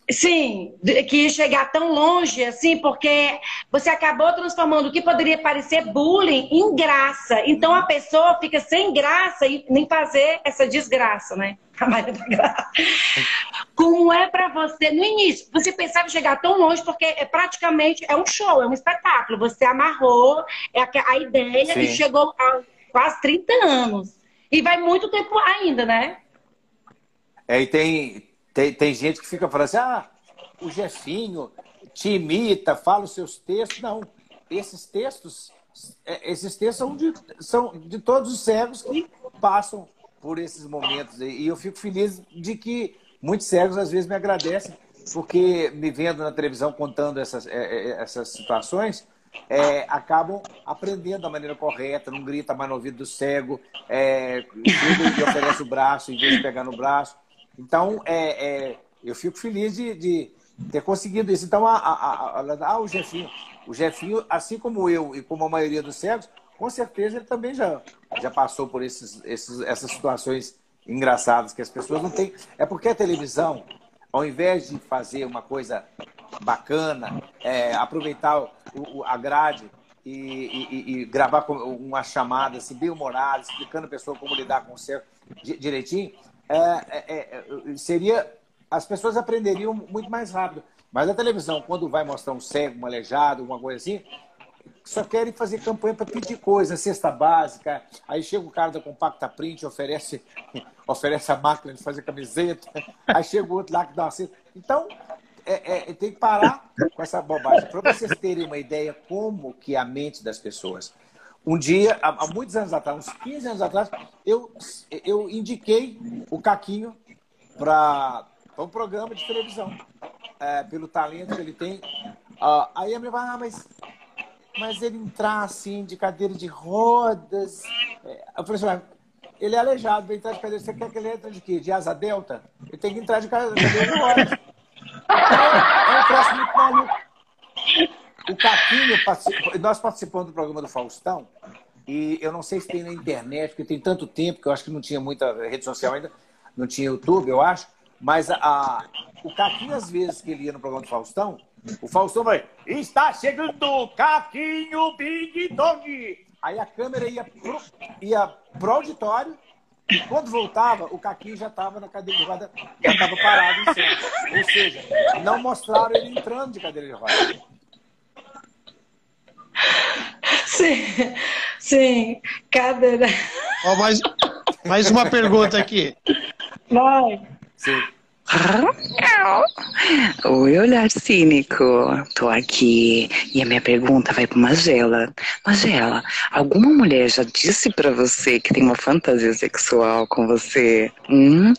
Sim, que chegar tão longe assim, porque você acabou transformando o que poderia parecer bullying em graça. Então a pessoa fica sem graça e nem fazer essa desgraça, né? A Maria da Graça. Como é pra você, no início, você pensava em chegar tão longe, porque é praticamente é um show, é um espetáculo. Você amarrou é a, a ideia Sim. e chegou a quase 30 anos. E vai muito tempo ainda, né? É, e tem, tem, tem gente que fica falando assim: ah, o Jefinho te imita, fala os seus textos. Não, esses textos, é, esses textos são de, são de todos os cegos que passam por esses momentos. E eu fico feliz de que muitos cegos às vezes me agradecem, porque me vendo na televisão contando essas, é, é, essas situações. é, acabam aprendendo da maneira correta, não grita mais no ouvido do cego, é, e o braço em vez de pegar no braço. Então, é, é, eu fico feliz de, de ter conseguido isso. Então, a, a, a, a- ah, o Jefinho, o Jefinho, assim como eu e como a maioria dos cegos, com certeza ele também já, já passou por esses, esses, essas situações engraçadas que as pessoas não têm. É porque a televisão, ao invés de fazer uma coisa bacana, é, aproveitar o, o- a grade e, e- e- e gravar uma chamada assim, bem humorada, explicando a pessoa como lidar com o cego di- direitinho, é, é, é, seria as pessoas aprenderiam muito mais rápido. Mas a televisão, quando vai mostrar um cego, um aleijado, alguma coisa assim, só querem fazer campanha para pedir coisa, cesta básica. Aí chega o cara da Compacta Print, oferece, oferece a máquina de fazer camiseta. Aí chega o outro lá que dá uma cesta. Então, é, é, tem que parar com essa bobagem. Para vocês terem uma ideia como que é a mente das pessoas. Um dia, há, muitos anos atrás, uns 15 anos atrás, eu, eu indiquei o Caquinho para um programa de televisão, é, pelo talento que ele tem. Ah, aí a minha vai, ah, mas mas ele entrar assim de cadeira de rodas. É, Eu falei assim, "Mas ele é aleijado, vai entrar de cadeira. Você quer que ele entre de quê? De asa delta? Ele tem que entrar de cadeira de rodas. É, é um troço muito maluco. O Caquinho, nós participamos do programa do Faustão, e eu não sei se tem na internet, porque tem tanto tempo que eu acho que não tinha muita rede social ainda, não tinha YouTube, eu acho, mas a, o Caquinho, às vezes que ele ia no programa do Faustão, o Faustão vai, está chegando Caquinho Big Dog! Aí a câmera ia pro, ia pro auditório, e quando voltava, o Caquinho já estava na cadeira de roda, já estava parado em cena. Ou seja, não mostraram ele entrando de cadeira de roda. Sim, sim. Cadeira. Ó, mais, mais uma pergunta aqui. Vai. Sim. Oi, olhar cínico. Tô aqui e a minha pergunta vai para Magela. Magela, alguma mulher já disse pra você que tem uma fantasia sexual com você? Hum?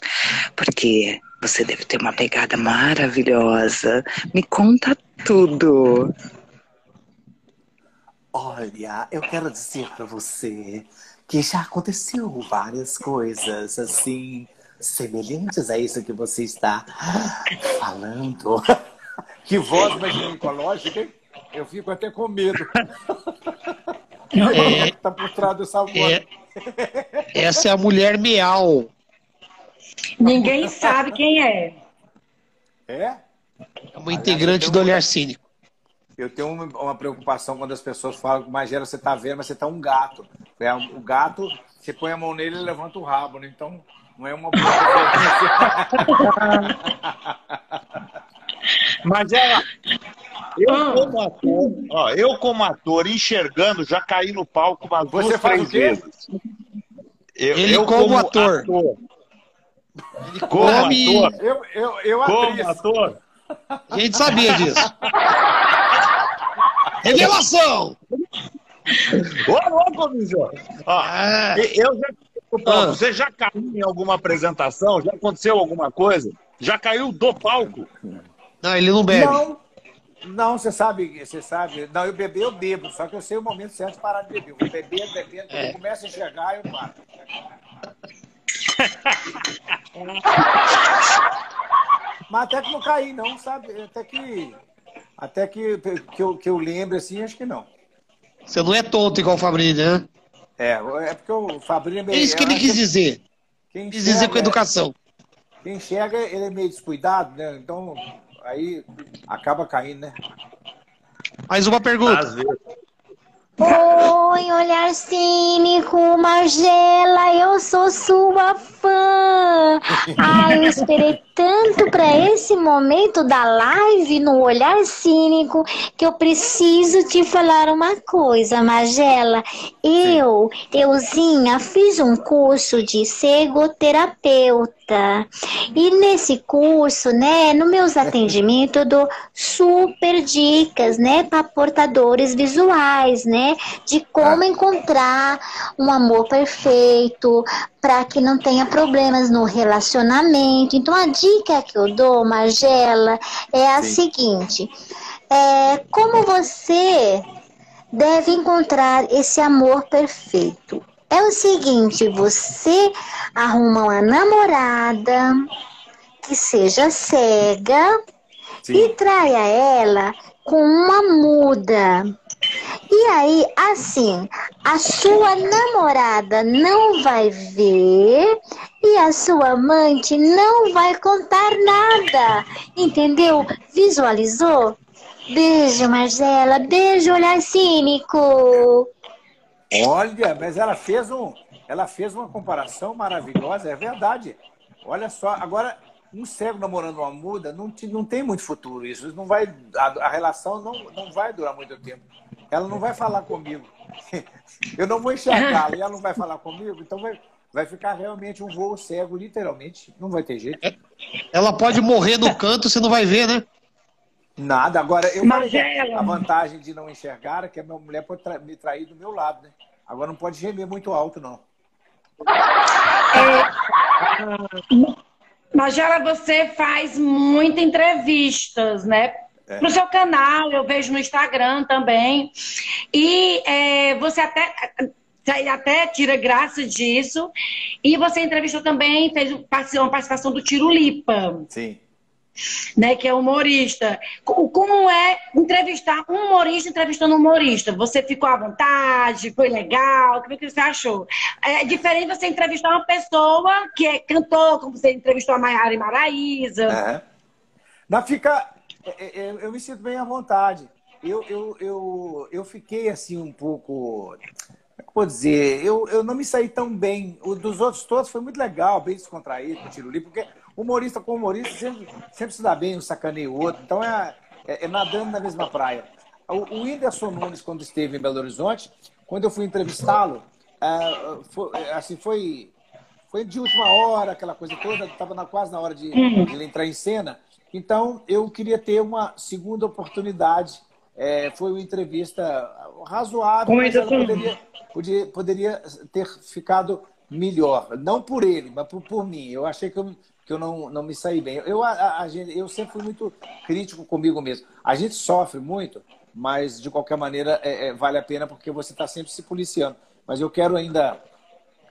Porque você deve ter uma pegada maravilhosa. Me conta tudo. Olha, eu quero dizer pra você que já aconteceu várias coisas assim semelhantes a isso que você está falando. Que voz mais ginecológica, hein? Eu fico até com medo. É que tá por trás dessa voz? É, essa é a mulher meal. Ninguém sabe quem é. É? É uma integrante do olhar cínico. Eu tenho uma, preocupação quando as pessoas falam que Magela, você tá vendo, mas você tá um gato. É, o gato, você põe a mão nele e levanta o rabo, né? Então, não é uma ela. Eu como ator, ó, eu como ator, enxergando, já caí no palco umas Você duas, faz três vezes. Eu, Ele eu como ator. Ele como come- ator. Eu, eu, eu Como atriz. ator. A gente sabia disso. Revelação! Ô, louco, bicho! Ó, Ah, eu já. do palco. Ah. Você já caiu em alguma apresentação? Já aconteceu alguma coisa? Já caiu do palco? não, ele não bebe. Não, não, você sabe, você sabe. Não, eu beber, eu bebo, só que eu sei o momento certo de parar de beber. Eu vou beber, beber, É. eu começo a enxergar, eu paro. Mas até que não caí, não, sabe? Até que. Até que, que, eu, que eu lembre, assim, acho que não. Você não é tonto igual o Fabrini, né? É, é porque o Fabrício é É meio. isso que ele quis dizer. Quem Quis dizer com enxerga- educação. Quem enxerga, ele é meio descuidado, né? Então, aí acaba caindo, né? Mais uma pergunta. Às vezes. Oi, olhar cínico, Margela, eu sou sua fã. Ai, eu esperei tanto para esse momento da live no olhar cínico que eu preciso te falar uma coisa, Margela. Eu, euzinha, fiz um curso de cegoterapeuta. E nesse curso, né, nos meus atendimentos, eu dou super dicas, né, para portadores visuais, né, de como encontrar um amor perfeito, para que não tenha problemas no relacionamento. Então, a dica que eu dou, Margela, é a seguinte: é, como você deve encontrar esse amor perfeito? É o seguinte, você arruma uma namorada que seja cega e traia ela com uma muda. E aí, assim, a sua namorada não vai ver e a sua amante não vai contar nada. Entendeu? Visualizou? Beijo, Marcela. Beijo, olhar cínico. Olha, mas ela fez um, ela fez uma comparação maravilhosa, é verdade. Olha só, agora um cego namorando uma muda não, te, não tem muito futuro isso. Não vai, a, a relação não, não vai durar muito tempo. Ela não vai falar comigo. Eu não vou enxergá-la e ela não vai falar comigo, então vai, vai ficar realmente um voo cego, literalmente. Não vai ter jeito. Ela pode morrer no canto, você não vai ver, né? Nada. Agora, eu Mas ela- a vantagem de não enxergar é que a minha mulher pode tra- me trair do meu lado, né? Agora não pode gemer muito alto, não. Magela, você faz muitas entrevistas, né? É. No seu canal, eu vejo no Instagram também. E é, você até, até tira graça disso. E você entrevistou também, fez uma participação do Tiro Lipa, Sim. Né? Que é humorista. Co- Como é entrevistar um humorista entrevistando um humorista? Você ficou à vontade? Foi legal? O que você achou? É diferente você entrevistar uma pessoa que é cantor, como você entrevistou a Maiara e Maraísa. É. Não fica. é, é, Eu me sinto bem à vontade. Eu, eu, eu, eu fiquei assim um pouco. Como é eu vou dizer? Eu, eu não me saí tão bem. O dos outros todos foi muito legal, bem descontraído, com o porque humorista com humorista sempre, sempre se dá bem, um sacaneia o outro. Então é, é, é nadando na mesma praia. O, o Whindersson Nunes, quando esteve em Belo Horizonte, quando eu fui entrevistá-lo, ah, foi, assim, foi, foi de última hora, aquela coisa toda, estava quase na hora de, de ele entrar em cena. Então, eu queria ter uma segunda oportunidade. É, foi uma entrevista razoável, mas ela poderia, podia- poderia ter ficado melhor. Não por ele, mas por, por mim. Eu achei que eu, que eu não, não me saí bem. Eu, a- a- eu sempre fui muito crítico comigo mesmo. A gente sofre muito, mas de qualquer maneira é, é, vale a pena porque você está sempre se policiando. Mas eu quero ainda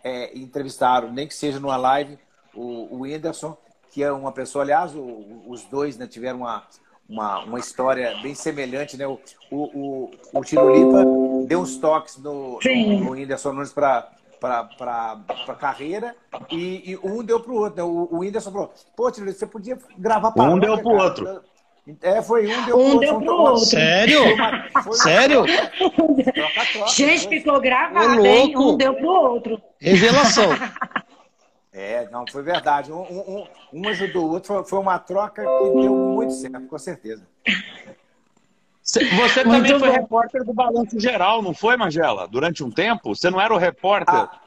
é, entrevistar, nem que seja numa live, o, o Whindersson, que é uma pessoa, aliás, o- os dois né, tiveram uma, uma, uma história bem semelhante, né? O, o, o, o Tiro Lipa deu uns toques no, Sim. no, no Whindersson Nunes para para a carreira e, e um deu para o outro. Né? O, o Whindersson falou, pô, Tiro você podia gravar Um deu pro cara." outro. É, foi um deu Um pro deu outro. pro outro. Sério? foi Sério? troca- troca-troca, Gente, foi. ficou gravado, hein? louco. Um deu pro outro. Revelação. É, não, foi verdade. Um, um, um- ajudou o outro. Foi uma troca que deu muito certo, com certeza. Cê- Você Muito também foi bom. repórter do Balanço Geral, não foi, Magela? Durante um tempo? Você não era o repórter? Ah,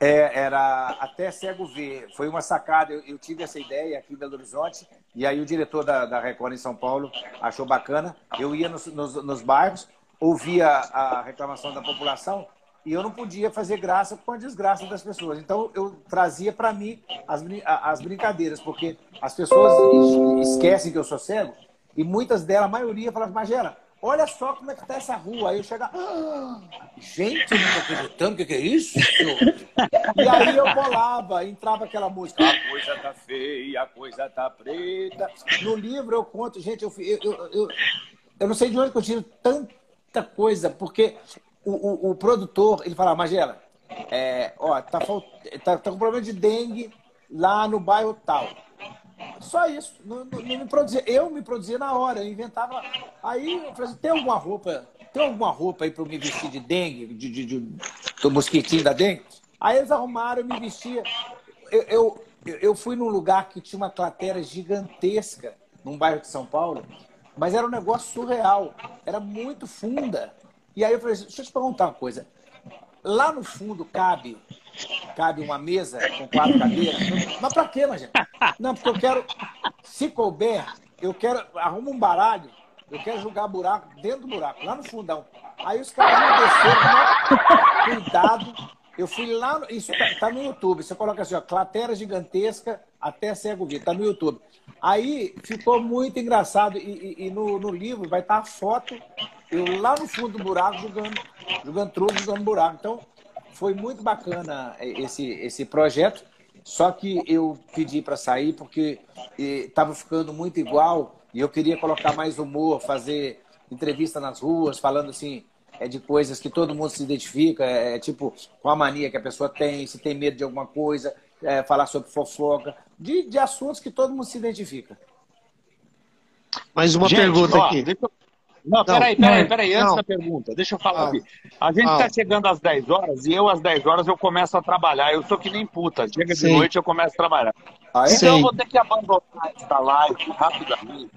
é, era até cego ver. Foi uma sacada. Eu, eu tive essa ideia aqui em Belo Horizonte. E aí o diretor da, da Record em São Paulo achou bacana. Eu ia nos, nos, nos bairros, ouvia a reclamação da população e eu não podia fazer graça com a desgraça das pessoas. Então eu trazia para mim as, as brincadeiras, porque as pessoas es- esquecem que eu sou cego e muitas delas, a maioria, falavam, Magela, olha só como é que tá essa rua. Aí eu chegava, "Ah, gente, não tô acreditando, o que, que é isso? E aí eu bolava, entrava aquela música, a coisa tá feia, a coisa tá preta. No livro eu conto, gente, eu, eu, eu, eu, não sei de onde eu tiro tanta coisa, porque o, o, o produtor, ele fala, Magela, é, ó, tá, tá, tá com problema de dengue lá no bairro tal. Só isso. Não, não, não me produzia. Eu me produzia na hora, eu inventava. Aí eu falei assim, tem alguma roupa, tem alguma roupa aí para eu me vestir de dengue, de, de, de, do mosquitinho da dengue? Aí eles arrumaram, eu me vestia. Eu, eu, eu fui num lugar que tinha uma cratera gigantesca, num bairro de São Paulo, mas era um negócio surreal. Era muito funda. E aí eu falei assim, deixa eu te perguntar uma coisa. Lá no fundo cabe cabe uma mesa com quatro cadeiras. Mas para quê, gente? Não, porque eu quero, se couber, eu quero, arruma um baralho, eu quero jogar buraco dentro do buraco, lá no fundão. Aí os caras me desceram, cuidado. Eu fui lá, no, isso tá, tá, no YouTube. Você coloca assim, ó, cratera gigantesca até cego ver, tá no YouTube. Aí ficou muito engraçado e, e, e no, no, livro vai estar tá a foto eu lá no fundo do buraco jogando, jogando truco, jogando buraco. Então foi muito bacana esse, esse projeto, só que eu pedi para sair porque estava ficando muito igual e eu queria colocar mais humor, fazer entrevista nas ruas, falando assim é de coisas que todo mundo se identifica, é, é tipo com a mania que a pessoa tem, se tem medo de alguma coisa, é, falar sobre fofoca, de, de assuntos que todo mundo se identifica. Mais uma Gente, pergunta ó, aqui. Deixa eu, não, peraí, peraí, peraí, antes da pergunta, deixa eu falar ah, aqui. A gente está ah, chegando às 10 horas e eu às 10 horas eu começo a trabalhar. Eu sou que nem puta. Chega de noite eu começo a trabalhar. Ah, é? Então eu vou ter que abandonar esta live rapidamente.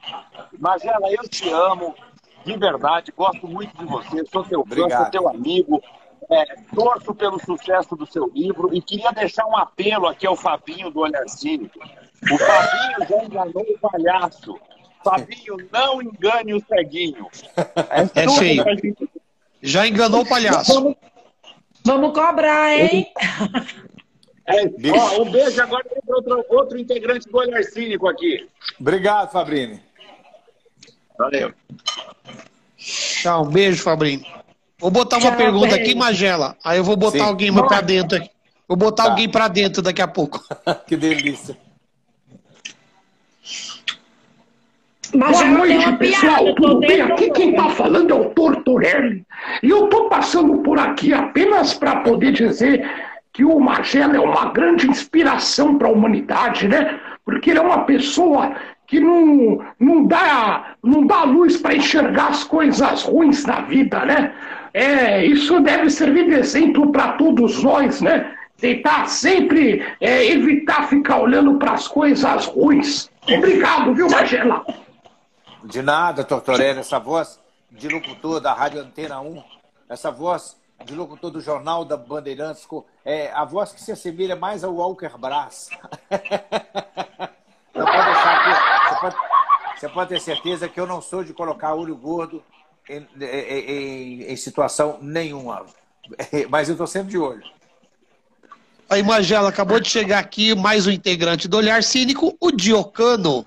Magela, eu te amo, de verdade, gosto muito de você, sou teu fã, sou teu amigo. É, torço pelo sucesso do seu livro e queria deixar um apelo aqui ao Fabinho do Olhar Cínico. O Fabinho já enganou o palhaço. Fabinho, não engane o ceguinho. É, é feio. Gente... Já enganou o palhaço. Vamos, vamos cobrar, hein? É, ó, um beijo agora para outro, outro integrante do Olhar Cínico aqui. Obrigado, Fabrini. Valeu. Tchau, um beijo, Fabrini. Vou botar uma Tchau, pergunta beijo. aqui, Magela. Aí eu vou botar Sim. alguém para dentro aqui. Vou botar tá. alguém para dentro daqui a pouco. que delícia. Mas Boa noite, pessoal. Tudo bem? Aqui quem está falando é o Tortorelli. E eu estou passando por aqui apenas para poder dizer que o Magela é uma grande inspiração para a humanidade, né? Porque ele é uma pessoa que não, não, dá, não dá luz para enxergar as coisas ruins da vida, né? É, isso deve servir de exemplo para todos nós, né? Tentar sempre é, evitar ficar olhando para as coisas ruins. Obrigado, viu, Magela? De nada, Tortorelli, essa voz de locutor da Rádio Antena 1, essa voz de locutor do Jornal da Bandeirantes, é a voz que se assemelha mais ao Walker Brás. Não pode deixar aqui, você pode, você pode ter certeza que eu não sou de colocar olho gordo em, em, em, situação nenhuma. Mas eu estou sempre de olho. Aí, Magela, acabou de chegar aqui mais um integrante do Olhar Cínico, o Diocano.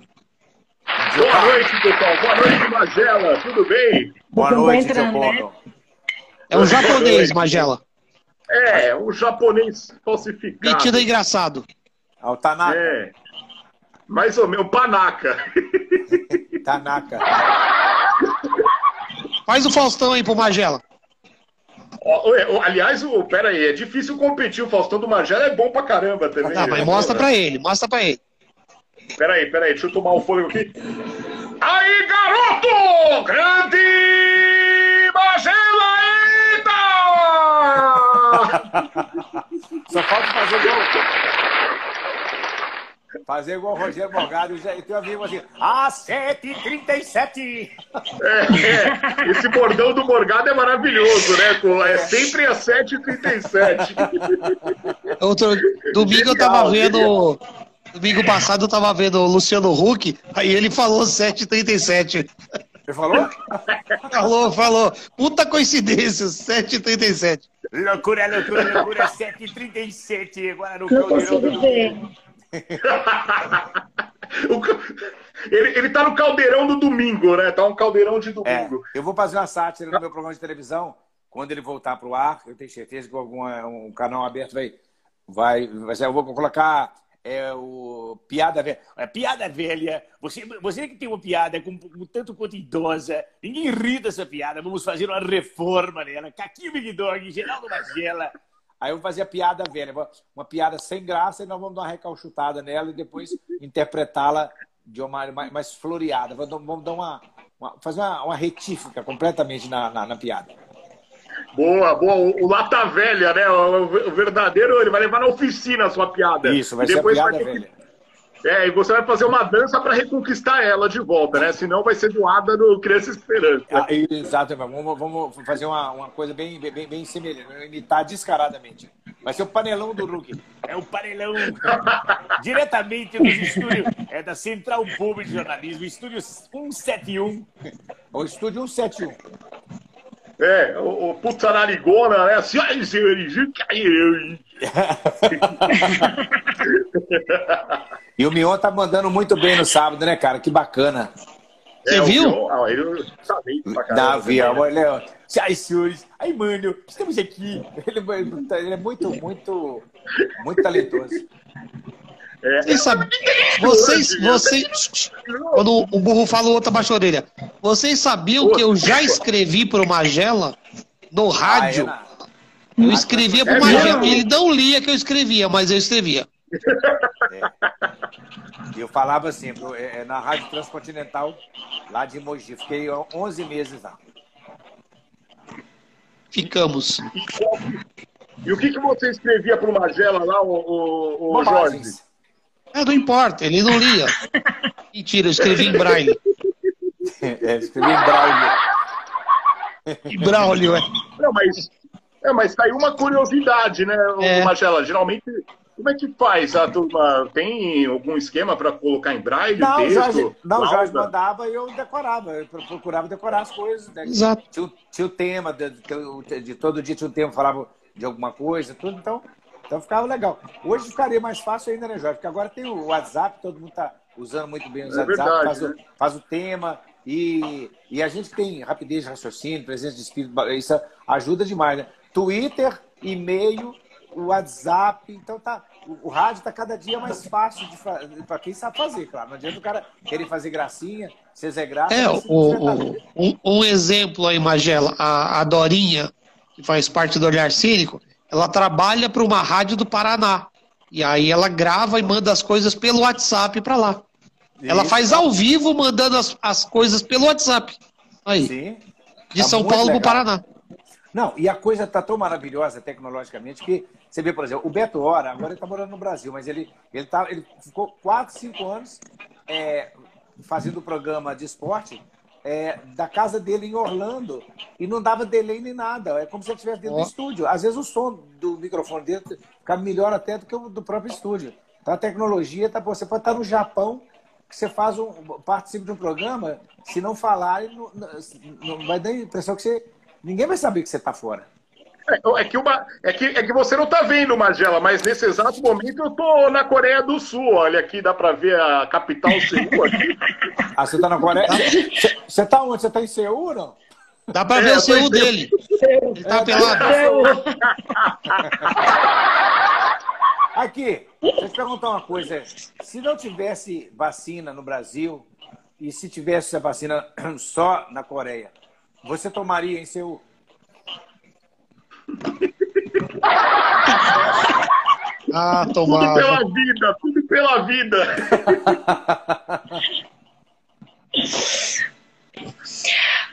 Boa noite, pessoal. Boa noite, Magela. Tudo bem? Boa noite, Diocano. É um japonês, Magela. É, um japonês falsificado. Metido engraçado. É o Tanaka. É. Mais ou menos, Panaca. Tanaka. Faz o Faustão aí pro Magela. Aliás, o, pera aí, é difícil competir. O Faustão do Magela é bom pra caramba também. Tá, mas mostra pra ele, mostra pra ele. Peraí, peraí, deixa eu tomar o um fôlego aqui. Aí, garoto! Grande Magela Só falta fazer igual. Fazer igual o Rogério Morgado e teu amigo assim, às 7h37. É, é, esse bordão do Morgado é maravilhoso, né? É sempre às 7h37. Outro domingo eu tava vendo Domingo passado eu tava vendo o Luciano Huck, aí ele falou 7h37. Ele falou? falou, falou. Puta coincidência, 7h37. Loucura, loucura, loucura, 7h37. Agora no Não consigo ver. ele, ele tá no caldeirão do domingo, né? Tá um caldeirão de domingo. É, eu vou fazer uma sátira no meu programa de televisão. Quando ele voltar pro ar, eu tenho certeza que algum um canal aberto vai. vai, vai eu vou colocar é o piada velha. É, piada velha. Você, você que tem uma piada com, com tanto quanto idosa, ninguém ri dessa piada. Vamos fazer uma reforma nela. Caquinho Big Dog, Geraldo Magela. Aí eu vou fazer a piada velha, uma piada sem graça, e nós vamos dar uma recalchutada nela e depois interpretá-la de uma mais, mais floreada. Vamos dar uma, uma fazer uma, uma retífica completamente na, na, na piada. Boa, boa. O, o Lata Velha, né? O, o, verdadeiro, ele vai levar na oficina a sua piada. Isso, vai ser a piada vai velha. É, e você vai fazer uma dança para reconquistar ela de volta, né? Senão vai ser doada no Criança Esperança. Ah, exato, vamos, vamos fazer uma, uma coisa bem, bem, bem semelhante, imitar descaradamente. Vai ser o panelão do Hulk. É o panelão. Diretamente dos estúdios é da Central Pública de Jornalismo, estúdio 171. O estúdio 171. É, o, o puta narigona, né? Assim, ai, senhores, E o Mion tá mandando muito bem no sábado, né, cara? Que bacana. Você é, viu? Mion, ah, ele sabe pra caramba. Não, vi, olha. Ai, senhores, ai, mano, estamos aqui. Ele, ele é muito, muito, muito talentoso. É. Vocês sabem, vocês, vocês, quando o burro fala, o outro abaixa a orelha. Vocês sabiam que eu já escrevi para o Magela no rádio? Ah, é eu escrevia para o Magela. Ele não lia que eu escrevia, mas eu escrevia. É. Eu falava assim, é, na Rádio Transcontinental, lá de Mogi. Fiquei 11 meses lá. Ficamos. E o que, que você escrevia para o Magela lá, o, o, o Jorge? É, não importa, ele não lia. Mentira, eu escrevi em braille. É, escrevi. Em braille, é. Não, mas, é, mas tá aí uma curiosidade, né, é. Marcela? Geralmente, como é que faz a turma? Tem algum esquema para colocar em braille não, texto? Jorge, não, o Jorge mandava e eu decorava. Eu procurava decorar as coisas. Né? Exato. Tinha, tinha o tema, de, de, de, todo dia tinha um tema, falava de alguma coisa, tudo. Então, então ficava legal. Hoje ficaria mais fácil ainda, né, Jorge? Porque agora tem o WhatsApp, todo mundo está usando muito bem o é WhatsApp, verdade, faz, né? o, faz, o, tema. E, e a gente tem rapidez de raciocínio, presença de espírito, isso ajuda demais, né? Twitter, e-mail, WhatsApp, então tá. O, o rádio está cada dia mais fácil para quem sabe fazer, claro. Não adianta o cara querer fazer gracinha, ser Zé Graça. É, o, o, um, um, exemplo aí, Magela, a, a Dorinha, que faz parte do Olhar Cínico, ela trabalha para uma rádio do Paraná. E aí ela grava e manda as coisas pelo WhatsApp para lá. Isso. Ela faz ao vivo mandando as, as coisas pelo WhatsApp. Aí. Sim. De tá São Paulo para o Paraná. Não, e a coisa está tão maravilhosa tecnologicamente que você vê, por exemplo, o Beto Hora, agora ele está morando no Brasil, mas ele, ele, tá, ele ficou 4, 5 anos é, fazendo programa de esporte é, da casa dele em Orlando e não dava delay nem nada. É como se ele estivesse dentro oh. do estúdio. Às vezes o som do microfone dele fica melhor até do que o do próprio estúdio. Então a tecnologia, tá, você pode estar no Japão, que você faz um, participa de um programa, se não falar, não, não vai dar a impressão que você. Ninguém vai saber que você está fora. É, que uma, é, que, é que você não está vendo, Magela, mas nesse exato momento eu tô na Coreia do Sul. Olha aqui, dá para ver a capital Seul aqui. Ah, você está na Coreia? Você está onde? Você está em Seul, não? Dá para é, ver o Seul dele. Ele tá é, pelado. Aqui, deixa eu te perguntar uma coisa. Se não tivesse vacina no Brasil e se tivesse a vacina só na Coreia, você tomaria em Seul? Ah, tomava. Tudo pela vida, tudo pela vida.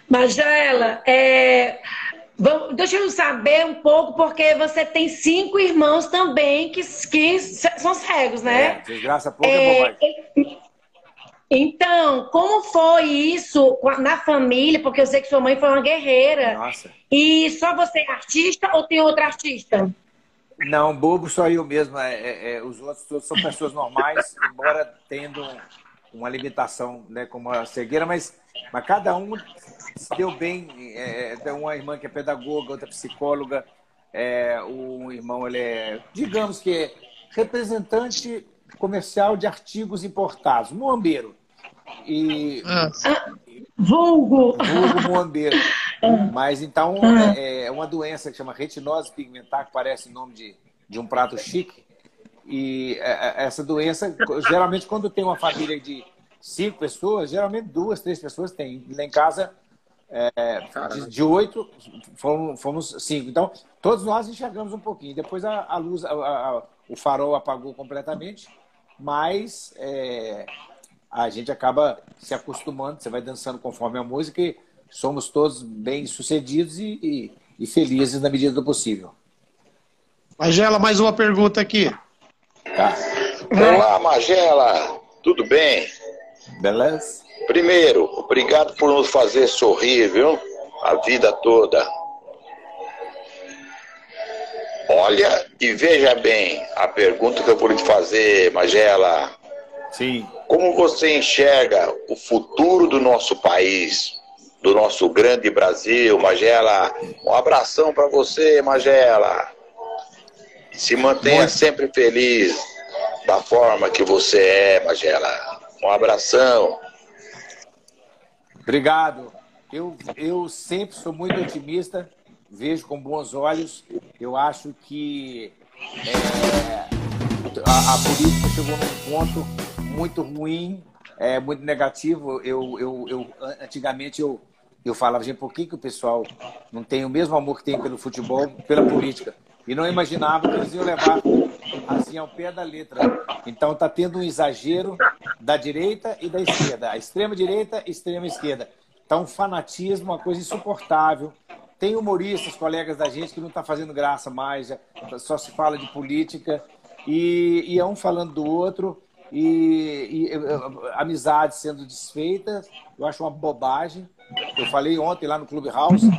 Magela, é, deixa eu saber um pouco, porque você tem cinco irmãos também que, que são cegos, né? É, desgraça pouco é, é então, como foi isso na família? Porque eu sei que sua mãe foi uma guerreira. Nossa. E só você é artista ou tem outro artista? Não, bobo só eu mesmo. É, é, é, os outros todos são pessoas normais, embora tendo uma limitação, né, como a cegueira, mas, mas cada um se deu bem. É, tem uma irmã que é pedagoga, outra psicóloga. É, um irmão, ele é, digamos que é representante comercial de artigos importados, muambeiro. E, ah. vulgo. Vulgo muambeiro. Mas então ah. é, é, uma doença que chama retinose pigmentar, que parece o nome de, de um prato chique. E é, é, essa doença, geralmente, quando tem uma família de cinco pessoas, geralmente duas, três pessoas tem. Lá em casa, é, de, de, oito, fomos, fomos, cinco. Então, todos nós enxergamos um pouquinho. Depois a, a luz, a, a, o farol apagou completamente mas é, a gente acaba se acostumando, você vai dançando conforme a música e somos todos bem sucedidos e, e, e felizes na medida do possível. Magela, mais uma pergunta aqui. Tá. Olá, Magela. Tudo bem? Beleza? Primeiro, obrigado por nos fazer sorrir, viu? A vida toda. Olha e veja bem a pergunta que eu vou te fazer, Magela. Sim. Como você enxerga o futuro do nosso país, do nosso grande Brasil, Magela? Um abração para você, Magela. Se mantenha Muito. sempre feliz da forma que você é, Magela. Um abração. Obrigado. Eu, eu sempre sou muito otimista, vejo com bons olhos. Eu acho que é, a, a política chegou num ponto muito ruim, é, muito negativo. Eu, eu, eu, antigamente eu, eu falava, gente, por que, que o pessoal não tem o mesmo amor que tem pelo futebol, pela política? E não imaginava que eles iam levar assim ao pé da letra. Então está tendo um exagero da direita e da esquerda, a extrema direita e a extrema esquerda. Está um fanatismo, uma coisa insuportável. Tem humoristas, colegas da gente, que não está fazendo graça mais, só se fala de política, e, e é um falando do outro, e, e eh, amizades sendo desfeitas, eu acho uma bobagem. Eu falei ontem lá no Clubhouse,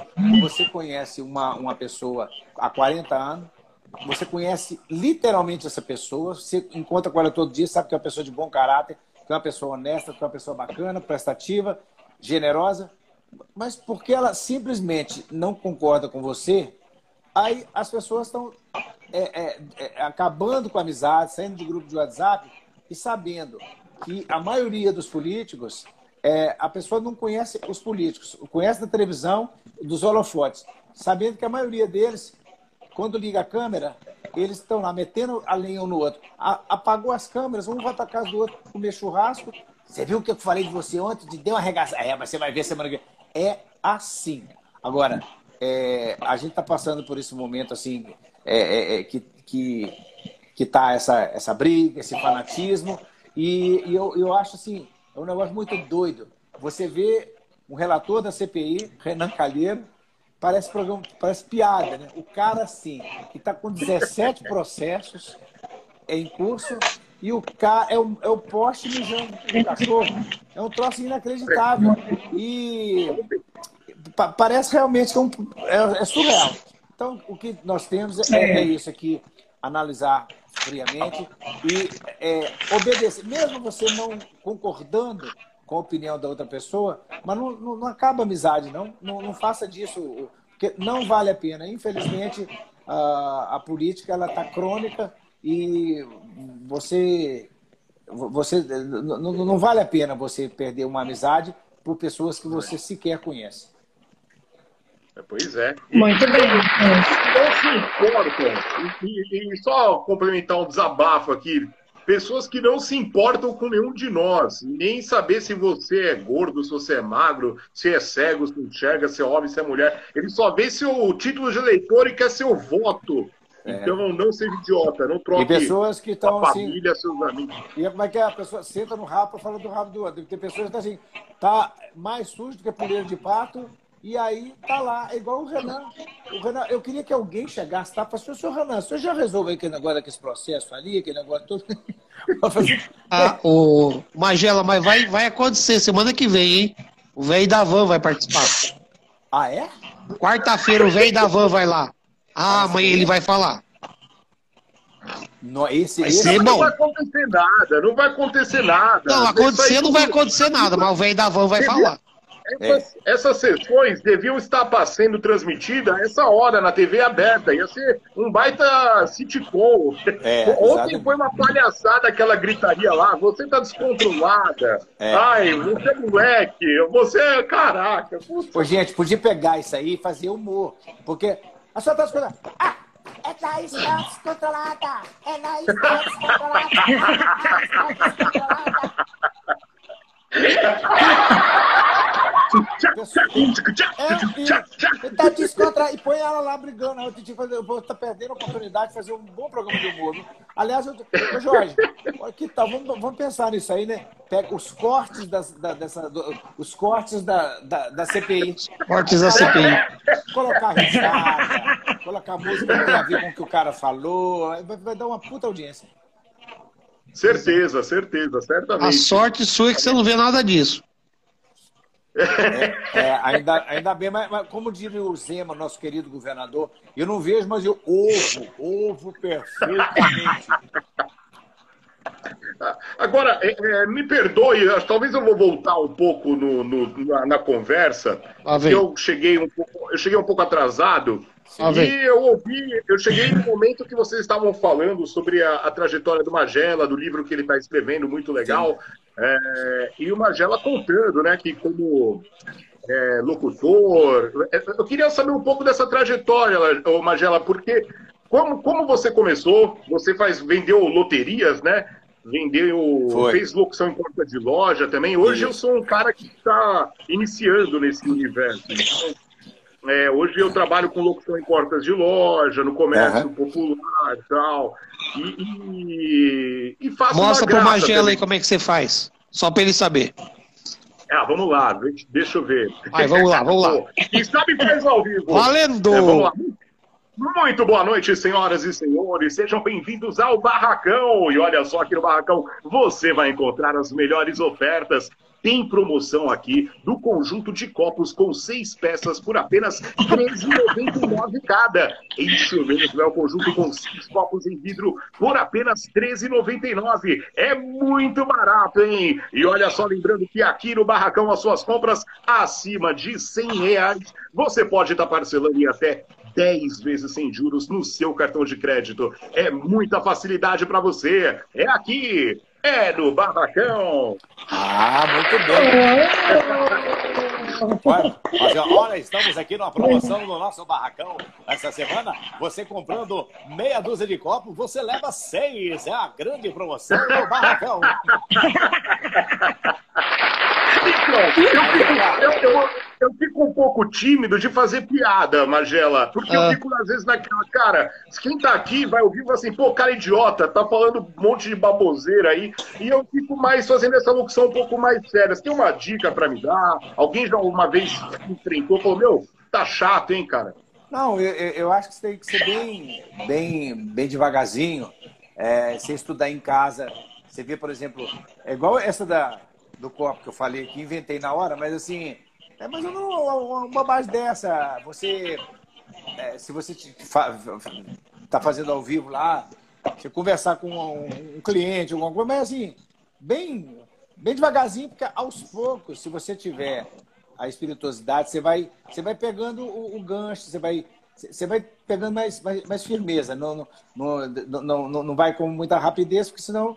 você conhece uma, uma pessoa há 40 anos, você conhece literalmente essa pessoa, você encontra com ela todo dia, sabe que é uma pessoa de bom caráter, que é uma pessoa honesta, que é uma pessoa bacana, prestativa, generosa, mas porque ela simplesmente não concorda com você, aí as pessoas estão é, é, é, acabando com a amizade, saindo de grupo de WhatsApp e sabendo que a maioria dos políticos, é, a pessoa não conhece os políticos, conhece da televisão, dos holofotes, sabendo que a maioria deles, quando liga a câmera, eles estão lá metendo a lenha um no outro. A, apagou as câmeras, um vai para casa do outro comer churrasco. Você viu o que eu falei de você ontem? De deu uma arregaçada. É, mas você vai ver semana que vem. É assim. Agora, é, a gente está passando por esse momento assim, é, é, é, que, que, que tá essa, essa briga, esse fanatismo. E, e eu, eu acho assim, é um negócio muito doido. Você vê um relator da CPI, Renan Calheiro, parece programa, parece piada, né? O cara assim, que está com 17 processos em curso e o cara é o, é o poste mijando do cachorro. É um troço inacreditável. E pa- parece realmente que é, um, é, é surreal. Então, o que nós temos é, é isso aqui, analisar friamente e é, obedecer. Mesmo você não concordando com a opinião da outra pessoa, mas não, não, não acaba a amizade, não. não. Não faça disso, porque não vale a pena. Infelizmente, a, a política ela está crônica e você, você não, não vale a pena você perder uma amizade por pessoas que você sequer conhece. É, Pois é. Muito bem. Não se importam. E, e- e só complementar um desabafo aqui. Pessoas que não se importam com nenhum de nós, nem saber se você é gordo, se você é magro, se é cego, se enxerga, se é homem, se é mulher. Ele só vê seu título de eleitor e quer seu voto. Então não seja idiota, não troque E pessoas que estão a assim. família, seus amigos. E como é que é? A pessoa senta no rabo e fala do rabo do outro. Tem pessoas que estão assim, tá mais sujo do que puleiro de pato, e aí tá lá, é igual o Renan. O Renan, eu queria que alguém chegasse, tá? Falasse, senhor Renan, o senhor já resolveu aquele negócio daquele processo ali, aquele negócio todo? Ah, o Magela, mas vai, vai acontecer semana que vem, hein? O velho da van vai participar. Ah, é? Quarta-feira o velho da van vai lá. Ah, amanhã ele vai falar. No, esse, Vai esse- Não bom. vai acontecer nada, não vai acontecer nada. Não, acontecer aí não vai acontecer nada, mas o velho da van vai falar. Essas, essas sessões deviam estar sendo transmitidas a essa hora na TV aberta. Ia ser um baita sitcom. É, Ontem exatamente. foi uma palhaçada aquela gritaria lá. Você tá descontrolada. É. Ai, você é moleque. Você é. Caraca. Putz. Ô, gente, podia pegar isso aí e fazer humor. Porque a senhora tá escutando. Ah, é Thaís que tá descontrolada. É Thaís que tá descontrolada. Ah, tá descontrolada. Pessoa- É, e, e tá descontra... e põe ela lá brigando. Titi fazer, eu vou estar perdendo a oportunidade de fazer um bom programa de humor. Aliás, eu, ô Jorge, que tal? Vamos, vamos pensar nisso aí, né? Pega os cortes das, da, dessa, do- os cortes da, da, da CPI. Cortes da CPI. Colocar risada, colocar música que tem a ver com o que o cara falou. Vai, vai dar uma puta audiência. Certeza, certeza, A certamente. sorte sua é que você não vê nada disso. É, ainda, ainda bem, mas, mas como diria o Zema, nosso querido governador, eu não vejo, mas eu ovo, ovo perfeitamente. Agora, é, é, me perdoe, talvez eu vou voltar um pouco no, no- na, na conversa, vem. eu cheguei um pouco, eu cheguei um pouco atrasado. Lá e eu ouvi, eu cheguei no momento que vocês estavam falando sobre a, a trajetória do Magela, do livro que ele está escrevendo, muito legal. É, e o Magela contando, né, que como é, locutor. é, Eu queria saber um pouco dessa trajetória, Magela, porque como, como você começou, você faz, vendeu loterias, né? Vendeu, Foi. fez locução em porta de loja também. Hoje eu sou um cara que está iniciando nesse universo. Então, é, hoje eu trabalho com locução em portas de loja, no comércio Aham. popular e tal. E, e, e faço Mostra pro graça Magela aí como é que você faz. Só pra ele saber. Ah, vamos lá, deixa- eu ver. Vai, vamos lá, vamos lá. Quem sabe faz ao vivo. Valendo! É, vamos lá. Muito boa noite, senhoras e senhores. Sejam bem-vindos ao Barracão. E olha só aqui no Barracão, você vai encontrar as melhores ofertas. Tem promoção aqui do conjunto de copos com seis peças por apenas R$ 13,99 cada. Isso mesmo, é o conjunto com seis copos em vidro por apenas R$ 13,99. É muito barato, hein? E olha só, lembrando que aqui no Barracão, as suas compras acima de 100 reais, você pode estar parcelando em até 10 vezes sem juros no seu cartão de crédito. É muita facilidade para você. É aqui, é no Barracão. Ah, muito bem. Olha, olha, estamos aqui numa promoção no nosso barracão. Essa semana, você comprando meia dúzia de copos, você leva seis. É a grande promoção do barracão. Então, eu, fico- eu- eu- eu fico um pouco tímido de fazer piada, Magela, porque eu Ah. fico, às vezes, naquela, cara, quem tá aqui vai ouvir e assim, pô, cara idiota, tá falando um monte de baboseira aí, e eu fico mais fazendo essa locução um pouco mais séria. Você tem uma dica pra me dar? Alguém já uma vez enfrentou e falou, meu, tá chato, hein, cara? Não, eu, eu- eu acho que você tem que ser bem, bem, bem devagarzinho. É, você estudar em casa. Você vê, por exemplo, é igual essa da, do copo que eu falei aqui, inventei na hora, mas assim, é menos uma, bobagem dessa. Você, é, se você está fazendo ao vivo lá, você conversar com um, um cliente, alguma coisa, mas assim, bem, bem devagarzinho, porque aos poucos, se você tiver a espirituosidade, você vai, você vai pegando o, o gancho, você vai, você vai pegando mais, mais, mais firmeza, não, não, não, não, não vai com muita rapidez, porque senão